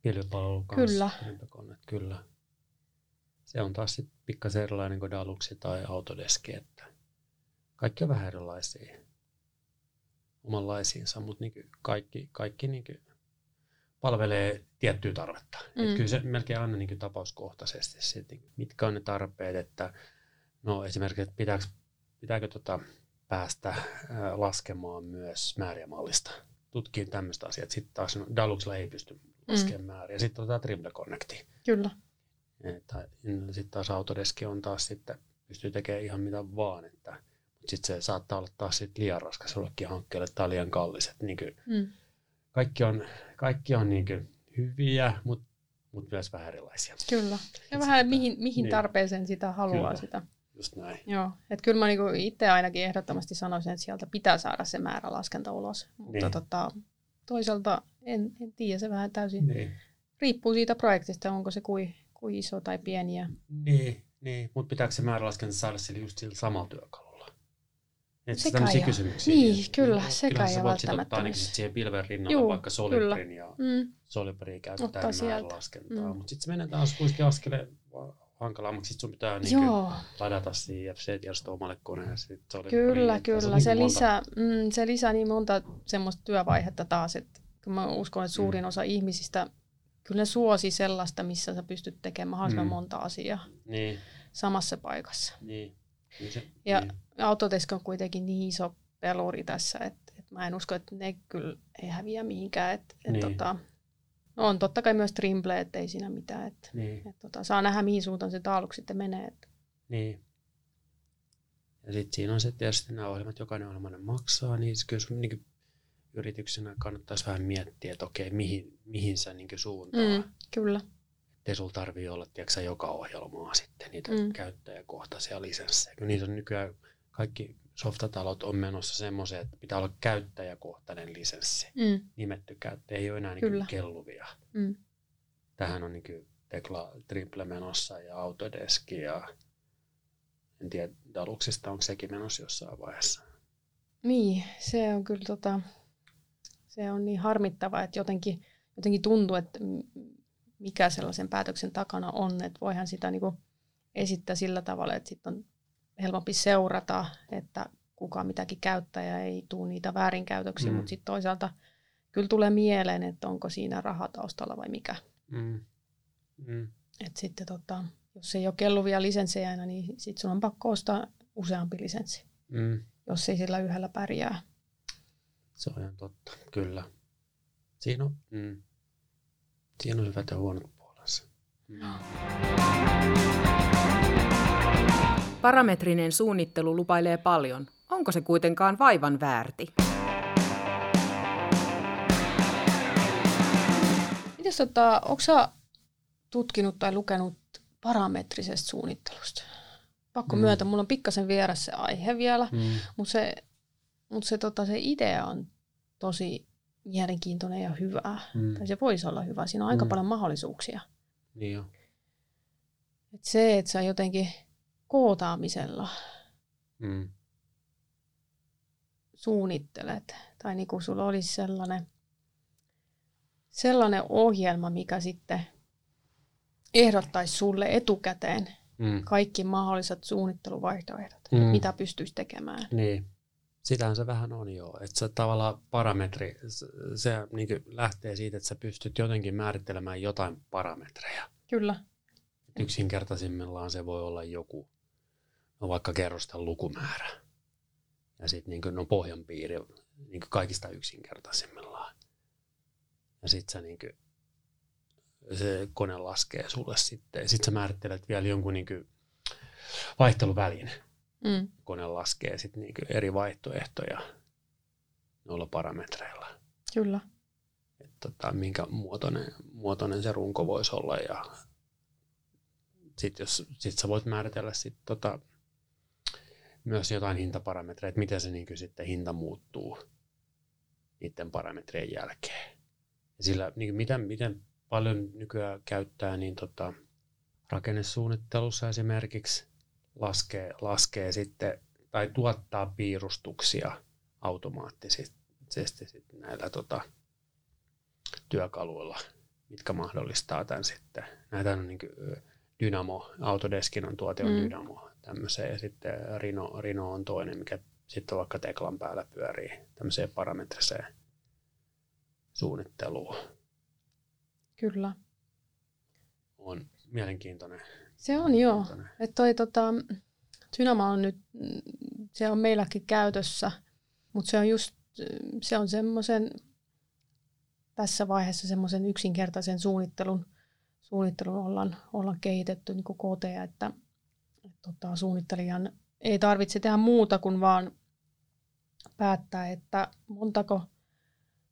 Pilvipalvelu kanssa. Kyllä. Rintakone, kyllä. Se on taas sitten pikkasen erilainen kuin Daluxi tai Autodeski, että kaikki on vähän erilaisia omanlaisiinsa, mutta niin kaikki, kaikki niin palvelee tiettyä tarvetta. Mm. Et kyllä se melkein aina niin tapauskohtaisesti, sit, niin mitkä on ne tarpeet, että no esimerkiksi, että pitääkö, pitääkö tota päästä ää, laskemaan myös määriä mallista. Tutkiin tämmöistä asiaa. Sitten taas no, Daluxilla ei pysty laskemaan mm. määriä. Sitten otetaan Trimble Connecti. Kyllä. Sitten taas Autodeski on taas sitten, pystyy tekemään ihan mitä vaan, että mutta sitten se saattaa olla taas sit liian raskas jollekin hankkeelle tai liian kallis. Niin kuin, Mm. kaikki on, kaikki on niin kuin hyviä, mutta mut myös vähän erilaisia. Kyllä. Ja Et vähän sitä- mihin, mihin niin. tarpeeseen sitä haluaa Kyllä. sitä. Just näin. Joo, että kyllä mä niinku itse ainakin ehdottomasti sanoisin, että sieltä pitää saada se määrä laskenta ulos. Mutta Niin. tota, toisaalta en, en tiedä, se vähän täysin Niin, riippuu siitä projektista, onko se kuin, kuin iso tai pieni. Ja, niin, niin. mutta pitääkö se määrälaskenta saada sillä just sillä samalla työkalulla? Et Sekä tämmöisiä ja- kysymyksiä. Niin, kyllä, sekä kyllähän ja välttämättä sit siihen pilven rinnalla Juu, vaikka Solibrin ja mm, Solibria käyttää Ottaa sieltä. määrälaskentaa. Mm. Mutta sitten se menee taas kuitenkin askeleen hankalammaksi. Sitten sun pitää niin ladata siihen IFC-tiedosto omalle koneelle. Sit Solibri. kyllä, on kyllä. niin Se monta- lisää, mm, se lisää niin monta semmoista työvaihetta taas, että mä uskon, että suurin Mm. osa ihmisistä, kyllä ne suosi sellaista, missä sä pystyt tekemään mahdollisimman Mm. monta asiaa Niin, samassa paikassa. niin. niin se, Ja niin. Autodesk on kuitenkin niin iso peluri tässä, että, että mä en usko, että ne kyllä ei häviä mihinkään. Että, että Niin. tota, no on totta kai myös Trimble, että ei siinä mitään. Että, Niin, että tota, saa nähdä, mihin suuntaan se taaluk sitten menee. Että, niin. Ja sitten siinä on se tietysti nämä ohjelmat, jokainen ohjelmainen maksaa, niin se kyllä sun niin yrityksenä kannattaisi vähän miettiä, että okei, mihin, mihin sä niin suuntaa. Mm. kyllä, Ettei sulla tarvii olla tiedätkö, joka ohjelmaa sitten niitä Mm. käyttäjäkohtaisia lisenssejä. Kyllä niitä on nykyään kaikki softatalot on menossa semmoiseen, että pitää olla käyttäjäkohtainen lisenssi. mm, Nimetty käyttäjä ei ole enää niin Kyllä. kelluvia. mm, Tähän on niin Tekla Triple menossa ja Autodesk ja en tiedä Daluxista onko sekin menossa jossain vaiheessa. niin, se on kyllä tota, se on niin harmittava, että jotenkin, jotenkin tuntuu, että mikä sellaisen päätöksen takana on, että voihan sitä niinku esittää sillä tavalla, että sitten on helpompi seurata, että kuka mitäkin käyttää ja ei tule niitä väärinkäytöksiä, Mm. mutta sitten toisaalta kyllä tulee mieleen, että onko siinä rahataustalla vai mikä. Mm. Mm. Et sitten tota, jos ei ole kelluvia lisenssejä, niin sitten sun on pakko ostaa useampi lisenssi, Mm. jos ei sillä yhdellä pärjää. Se on ihan totta, kyllä. Siinä on, mm. Siinä on hyvät ja huonot puolensa. Mm. Parametrinen suunnittelu lupailee paljon. Onko se kuitenkaan vaivan väärti? Mites tota, onko sä tutkinut tai lukenut parametrisesta suunnittelusta? Pakko Mm. myöntää, mulla on pikkasen vieras se aihe vielä, Mm. mutta se mutta se, tota, se idea on tosi mielenkiintoinen ja hyvä. Mm. Tai se voisi olla hyvä. Siinä on aika Mm. paljon mahdollisuuksia. Niin jo. Et se, että sä jotenkin kootaamisella Mm. suunnittelet, tai niin kuin sulla olisi sellainen, sellainen ohjelma, mikä sitten ehdottaisi sulle etukäteen Mm. kaikki mahdolliset suunnitteluvaihtoehdot, Mm. mitä pystyisi tekemään. Niin. Sitähän se vähän on jo. Että se tavallaan parametri, se, se niin lähtee siitä, että sä pystyt jotenkin määrittelemään jotain parametreja. Kyllä. Yksinkertaisimmillaan se voi olla joku, no vaikka kerrosten lukumäärä. Ja sitten niin no pohjanpiiri niin kaikista yksinkertaisimmillaan. Ja sitten sä niin se kone laskee sulle sitten. Sitten sä määrittelet vielä jonkun niin vaihteluvälin. Mm. Kone laskee sitten niin eri vaihtoehtoja noilla parametreilla. Kyllä. Että tota, minkä muotoinen, muotoinen se runko voisi olla. Ja sitten jos sit sä voit määritellä sit tota, myös jotain hintaparametreja, että miten se niin sitten hinta muuttuu niiden parametrien jälkeen. Ja sillä, niin miten, miten paljon nykyään käyttää, niin tota, rakennesuunnittelussa esimerkiksi laskee, laskee sitten tai tuottaa piirustuksia automaattisesti sitten näillä tota, työkaluilla, mitkä mahdollistaa tämän sitten. Näitä on niin Dynamo, Autodeskin on tuote on mm. Dynamo tämmöiseen ja sitten Rino, Rino on toinen, mikä sitten vaikka Teklan päällä pyörii tämmöiseen parametriseen suunnitteluun. Kyllä. On mielenkiintoinen. Se on joo. Että toi tota, Dynamo on nyt, se on meilläkin käytössä, mutta se on just, se on semmoisen, tässä vaiheessa semmoisen yksinkertaisen suunnittelun, suunnittelun ollaan, ollaan kehitetty niin KT, että, että tota, suunnittelijan ei tarvitse tehdä muuta kuin vaan päättää, että montako,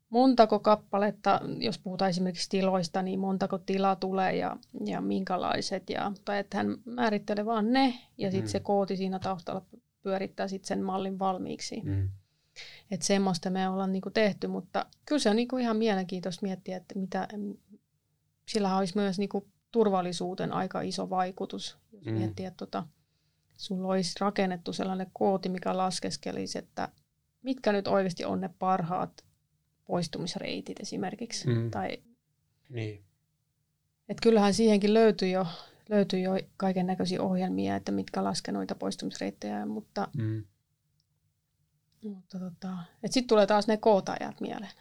montako kappaletta, jos puhutaan esimerkiksi tiloista, niin montako tilaa tulee ja, ja minkälaiset. Ja, tai että hän määrittelee vaan ne ja sitten Mm. se kooti siinä taustalla pyörittää sitten sen mallin valmiiksi. Mm. Että semmoista me ollaan niinku tehty, mutta kyllä se on niinku ihan mielenkiintoista miettiä, että mitä, sillä olisi myös niinku turvallisuuteen aika iso vaikutus, jos Mm. mm. miettii, että tota, sulla olisi rakennettu sellainen kooti, mikä laskeskelisi, että mitkä nyt oikeasti on ne parhaat poistumisreitit esimerkiksi. Mm. Tai, Niin. että kyllähän siihenkin löytyy jo, löytyy jo kaiken näköisiä ohjelmia, että mitkä laskee noita poistumisreittejä, mutta, Mm. mutta tota, sitten tulee taas ne kootajat mieleen.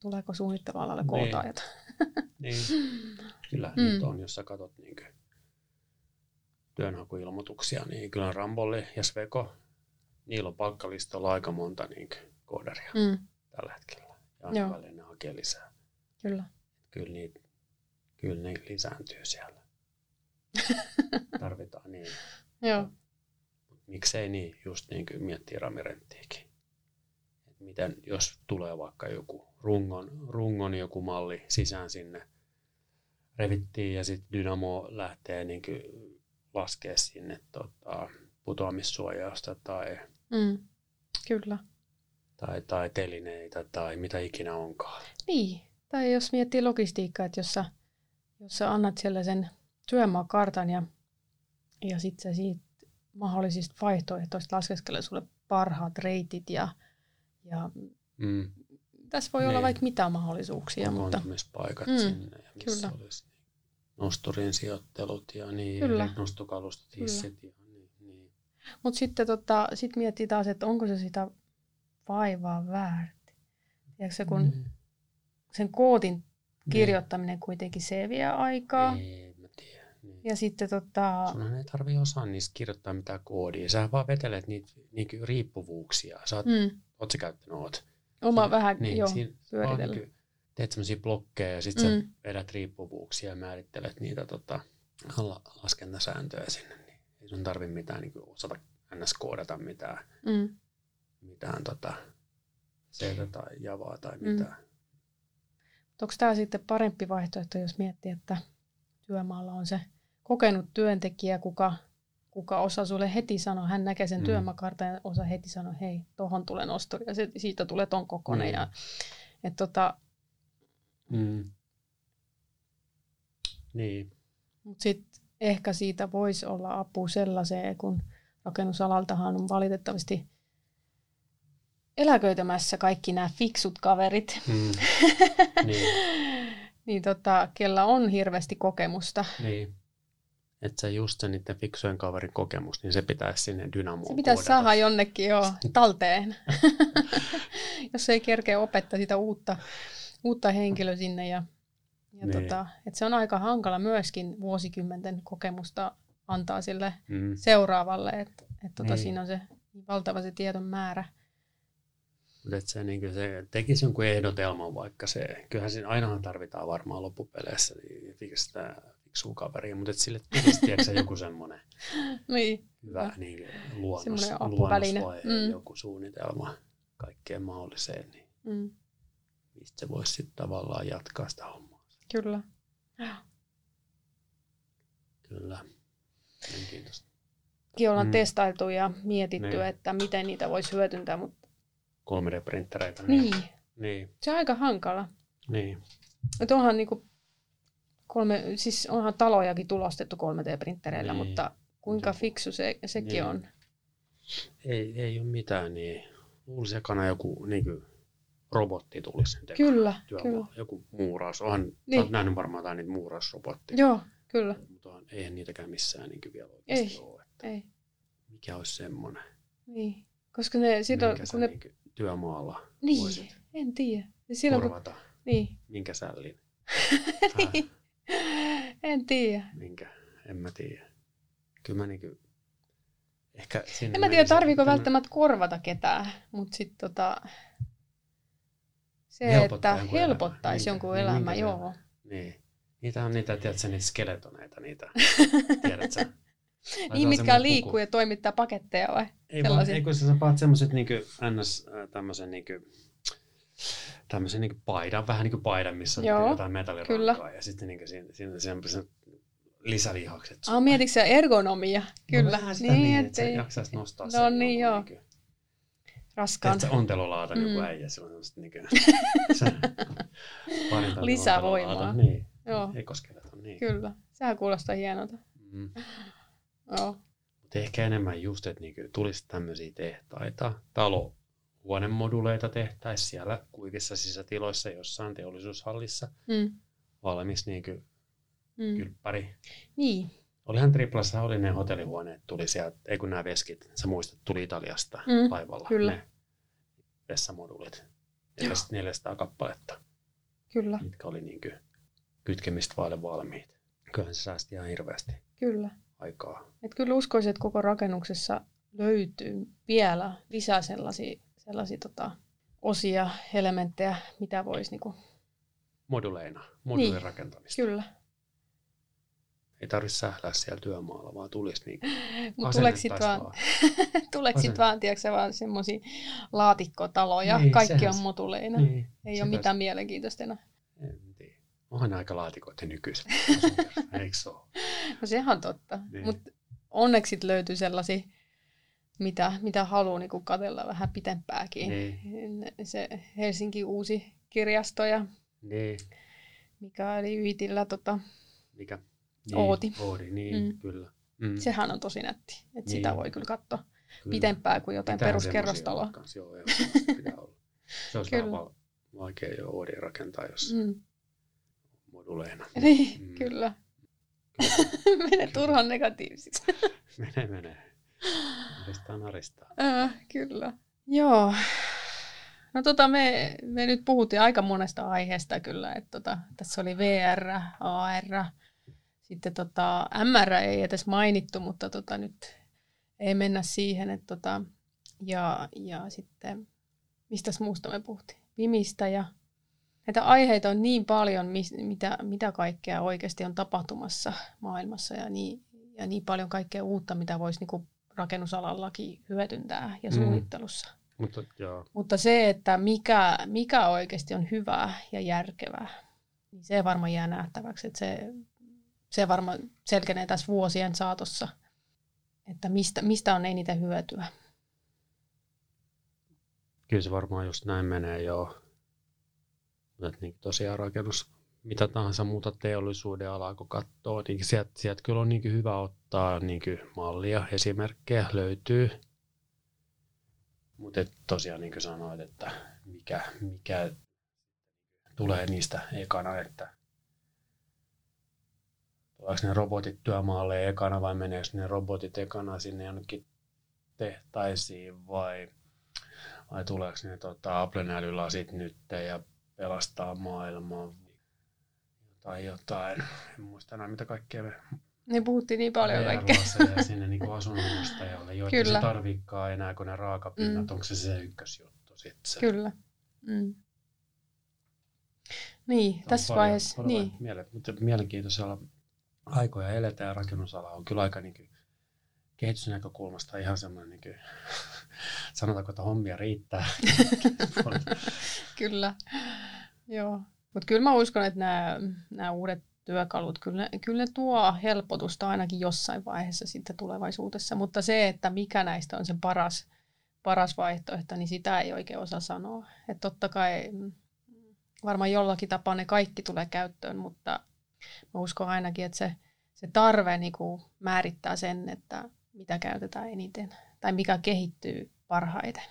Tuleeko suunnittelualalle Niin. kootajat? Niin. Kyllä Mm. mm. niitä on, jos sä katsot niin työnhakuilmoituksia, niin kyllä Rambolli ja Sveko, niillä on palkkalistolla aika monta niin koodaria Mm, tällä hetkellä. Ja Joo. aina välillä ne hakee lisää. kyllä. Kyllä, niitä, kyllä ne lisääntyy siellä. Tarvitaan niin. Joo. Miksei niin, just niin kuin miettii ramirenttiäkin. Et miten, jos tulee vaikka joku rungon, rungon joku malli sisään sinne, revittiin ja sitten Dynamo lähtee niin kuin laskee sinne tota, putoamissuojausta tai, Mm, kyllä. tai, tai telineitä tai mitä ikinä onkaan. Niin. Tai jos miettii logistiikkaa, että jos sä, jos sä annat siellä sen työmaakartan ja, ja sitten siitä mahdollisista vaihtoehtoista laskeskelee sulle parhaat reitit ja, ja Mm. tässä voi olla Niin. vaikka mitä mahdollisuuksia, mutta Mm, mm, sinne ja missä kyllä. olisi nosturin sijoittelut ja niin, Kyllä. eri nostokalustot, hissit ja niin, niin. Mutta sitten tota, sit miettii taas, että onko se sitä vaivaa väärti. Tiedätkö se, kun Mm. sen kootin kirjoittaminen kuitenkin se vie aikaa. Ei, mä tiedän. Niin. Ja sitten tota, Sunhan ei tarvi osaa niistä kirjoittaa mitään koodia. Sä vaan vetelet niitä niinku riippuvuuksia. Sä oot, mm, oot sä käyttänyt oot? oma Siinä- vähän niin, joo, siinä vaan pyöritellä. niinku teet semmoisia blokkeja ja sitten mm. Mm. sä vedät riippuvuuksia ja määrittelet niitä tota, la- laskentasääntöjä sinne. Niin ei sun tarvi mitään niinku osata ns. koodata mitään, Mm. mitään tota, C tai Javaa tai Mm. mitään. Onko tämä sitten parempi vaihtoehto, jos miettii, että työmaalla on se kokenut työntekijä, kuka kuka osa sulle heti sanoa, hän näkee sen Mm. työmaakartan ja osa heti sanoo, hei, tohon tulee nosturi ja se, siitä tulee ton kokonen. Niin. Ja, et tota, Mm. Niin. Mutta sitten ehkä siitä voisi olla apu sellaiseen, kun rakennusalaltahan on valitettavasti eläköitämässä kaikki nämä fiksut kaverit, Mm. niin. niin tota, kella on hirveästi kokemusta. Niin. Että se just se niiden fiksujen kaverin kokemus, niin se pitäisi sinne dynamoon Se pitäisi saada jonnekin jo talteen, jos ei kerkeä opettaa sitä uutta, uutta henkilöä sinne. Ja, ja Niin. tota, et se on aika hankala myöskin vuosikymmenten kokemusta antaa sille Mm. seuraavalle, että et tota, Niin. siinä on se valtava se tiedon määrä. Mutta se, niin se tekisi jonkun ehdotelman vaikka se, kyllähän siinä ainahan tarvitaan varmaan loppupeleissä niin fikstä fiksua kaveria, mutta sille tekisi joku semmoinen Niin, hyvä niin luonnos, Mm. joku suunnitelma kaikkeen mahdolliseen, niin mm, mistä se voisi sitten tavallaan jatkaa sitä hommaa. kyllä. Kyllä. Mekin ollaan Mm. testailtu ja mietitty, Niin. että miten niitä voisi hyödyntää, mutta 3D-printtereitä. niin, Niin. se on aika hankala. Niin. Et onhan niinku kolme, siis onhan talojakin tulostettu 3D-printtereillä, Niin. mutta kuinka Se- fiksu se, sekin Niin. on. Ei, ei ole mitään, niin luulisin ekana joku niin kuin, robotti tulisi tekemään Kyllä, työmaalla. kyllä. Joku muuraus. Onhan, niin. Olet nähnyt varmaan jotain niitä muurausrobotteja. Joo, kyllä. Mutta on- eihän niitäkään missään niin vielä oikeasti Ei. ole. Että Ei, mikä olisi semmoinen, niin. Koska ne, sit on, kun ne, niin kuin, työmaalla niin, voisit en tiedä. Ja silloin, kun, korvata. niin, Minkä sällin? niin. en tiedä. Minkä? En mä tiedä. Kyllä mä niinku... Ehkä sinne En mä tiedä, tarviiko mä- välttämättä korvata ketään, mutta sitten tota, se, Helpottaa että elämää. helpottaisi Minkä- jonkun niin elämä, se- joo. Niin. Niitä on niitä, tiedätkö, niitä skeletoneita, niitä. Tiedätkö? Niin, mitkä liikkuu ja toimittaa paketteja vai? Ei vaan, ei kun sä saat semmoiset niinku ns. äh, tämmöisen niinku, tämmöisen niinku paidan, vähän niin kuin paidan, missä on Joo, jotain metallirankaa ja sitten niinku siinä, siinä semmoiset lisälihakset. Ah, mietitkö ergonomia? Kyllä. No, vähän sitä niin, niin, että ettei sä jaksaisi nostaa No sen niin, joo. Niinku, raskaan. Tiedätkö, ontelolaatan mm. joku äijä, sillä on semmoista niinku, se, parintainen Lisävoimaa. Niin, Joo, ekoskeleton, niin. kyllä. Sehän kuulostaa hienolta. Mm. Joo. Mutta ehkä enemmän just, että niinku tulisi tämmöisiä tehtaita, talo, huonemoduleita tehtäisiin siellä kuivissa sisätiloissa jossain teollisuushallissa Mm. valmis niinku Mm. kylppäri. Niin. Olihan Triplassa oli ne hotellihuoneet, tuli sieltä, ei kun nämä veskit, sä muistat, tuli Italiasta Mm, laivalla kyllä. ne vessamoduulit. 400 kappaletta, Kyllä, mitkä oli niinku kytkemistä vaille valmiit. Kyllähän se säästi ihan hirveästi kyllä. aikaa. Et kyllä uskoisin, että koko rakennuksessa löytyy vielä lisää sellaisia, sellaisia tota, osia, elementtejä, mitä voisi niinku, Moduleina, moduulin rakentamista. kyllä. Ei tarvitse sählää siellä työmaalla, vaan tulisi niinku Mutta tuleeko sitten vaan, tuleeko sit vaan, tiedätkö, vaan semmoisia laatikkotaloja, Niin, kaikki sehän on moduleina. Niin, Ei se ole mitään mielenkiintoista enää. En tiedä. Onhan ne aika laatikoita nykyiset. asunkerrat, Eikö se ole? No sehän on totta. Niin. Mutta onneksi löytyy sellaisia, mitä, mitä haluaa niinku katsella vähän pitempääkin. Niin. Se Helsinki uusi kirjasto ja Niin. mikä oli Yitillä, tota, Mikä? Niin. Ooti. Oodi, niin, Mm. kyllä. Mm. sehän on tosi nätti. Et sitä Niin. voi kyllä katsoa kyllä. pitempään kuin jotain Pitää peruskerrostaloa. kans, Joo, joo, pitää olla. Se olisi Kyllä. vähän va- vaikea jo Oodi rakentaa, jos Mm. moduleina. Niin, Mm. kyllä. Kyllä. Mene turhan negatiivisiksi. Mene, mene. Aristaa naristaa. äh, kyllä. Joo. No tota, me, me nyt puhuttiin aika monesta aiheesta kyllä. että tota, tässä oli VR, AR, sitten tota, MR ei edes mainittu, mutta tota, nyt ei mennä siihen. Että tota, ja, ja sitten, mistä muusta me puhuttiin? Vimistä ja näitä aiheita on niin paljon, mis, mitä, mitä kaikkea oikeasti on tapahtumassa maailmassa ja niin, ja niin paljon kaikkea uutta, mitä voisi niinku rakennusalallakin hyödyntää ja Mm. suunnittelussa. Mutta joo, Mutta se, että mikä, mikä oikeasti on hyvää ja järkevää, niin se varmaan jää nähtäväksi. Että se, se varmaan selkenee tässä vuosien saatossa. että mistä, mistä on eniten hyötyä. Kyllä se varmaan just näin menee joo. Niin tosiaan rakennus, mitä tahansa muuta teollisuuden alaa, kun katsoo, niin sieltä, sieltä kyllä on niin hyvä ottaa niin mallia, esimerkkejä löytyy. Mutta tosiaan niin kuin sanoit, että mikä, mikä tulee niistä ekana, että tuleeko ne robotit työmaalle ekana vai meneekö ne robotit ekana sinne jonnekin tehtaisiin vai, vai tuleeko ne tota, Applen älylasit nyt ja pelastaa maailmaa tai jotain. En muista enää mitä kaikkea me niin puhuttiin niin paljon kaikkea. sinne niin asunnonostajalle, joita Kyllä. se tarviikaan enää kuin ne raakapinnat. Mm. Onko se se ykkösjuttu sitten? Kyllä. Mm. Niin, tässä paljon, vaiheessa. Paljon niin. Miele, mutta mielenkiintoisella aikoja eletään ja rakennusala on kyllä aika niin kuin, kehitysnäkökulmasta ihan semmoinen, niin kuin, sanotaanko, että hommia riittää. kyllä, joo. Mutta kyllä mä uskon, että nämä, uudet työkalut, kyllä, kyllä ne tuo helpotusta ainakin jossain vaiheessa sitten tulevaisuudessa, mutta se, että mikä näistä on se paras, paras vaihtoehto, niin sitä ei oikein osaa sanoa. Että totta kai mm, varmaan jollakin tapaa ne kaikki tulee käyttöön, mutta mä uskon ainakin, että se, se tarve niin kuin määrittää sen, että mitä käytetään eniten tai mikä kehittyy parhaiten.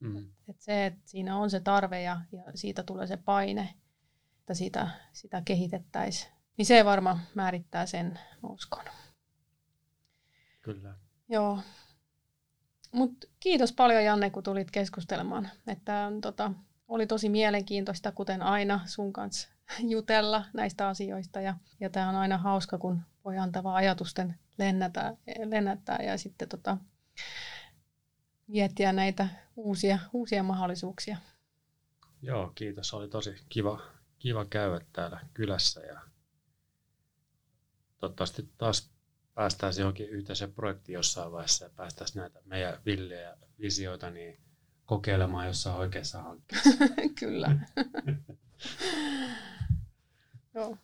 Mm. Et se, että siinä on se tarve ja, ja siitä tulee se paine, että sitä, sitä kehitettäisiin, niin se varmaan määrittää sen, mä uskon. Kyllä. Joo. Mut kiitos paljon Janne, kun tulit keskustelemaan. Että, tota, oli tosi mielenkiintoista, kuten aina, sun kanssa jutella näistä asioista. Ja, ja tämä on aina hauska, kun voi antaa ajatusten lennätä, lennättää ja sitten tota, miettiä näitä uusia, uusia mahdollisuuksia. Joo, kiitos. Oli tosi kiva, kiva käydä täällä kylässä ja toivottavasti taas päästäisiin johonkin yhteiseen projektiin jossain vaiheessa ja päästäisiin näitä meidän villejä visioita niin kokeilemaan jossain oikeassa hankkeessa. Kyllä. Joo.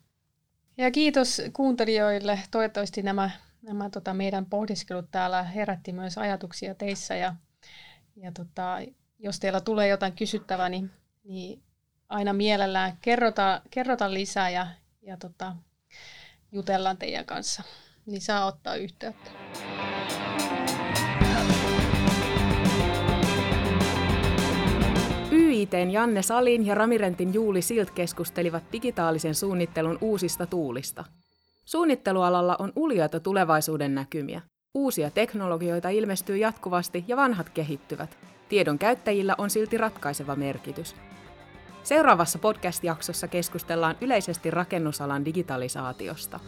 Ja kiitos kuuntelijoille. Toivottavasti nämä, nämä tota, meidän pohdiskelut täällä herätti myös ajatuksia teissä. Ja, ja tota, jos teillä tulee jotain kysyttävää, niin, niin aina mielellään kerrota, kerrota lisää ja, ja tota, jutellaan teidän kanssa. Niin saa ottaa yhteyttä. YITn Janne Salin ja Ramirentin Juuli Silt keskustelivat digitaalisen suunnittelun uusista tuulista. Suunnittelualalla on uljaita tulevaisuuden näkymiä. Uusia teknologioita ilmestyy jatkuvasti ja vanhat kehittyvät. Tiedon käyttäjillä on silti ratkaiseva merkitys. Seuraavassa podcast-jaksossa keskustellaan yleisesti rakennusalan digitalisaatiosta.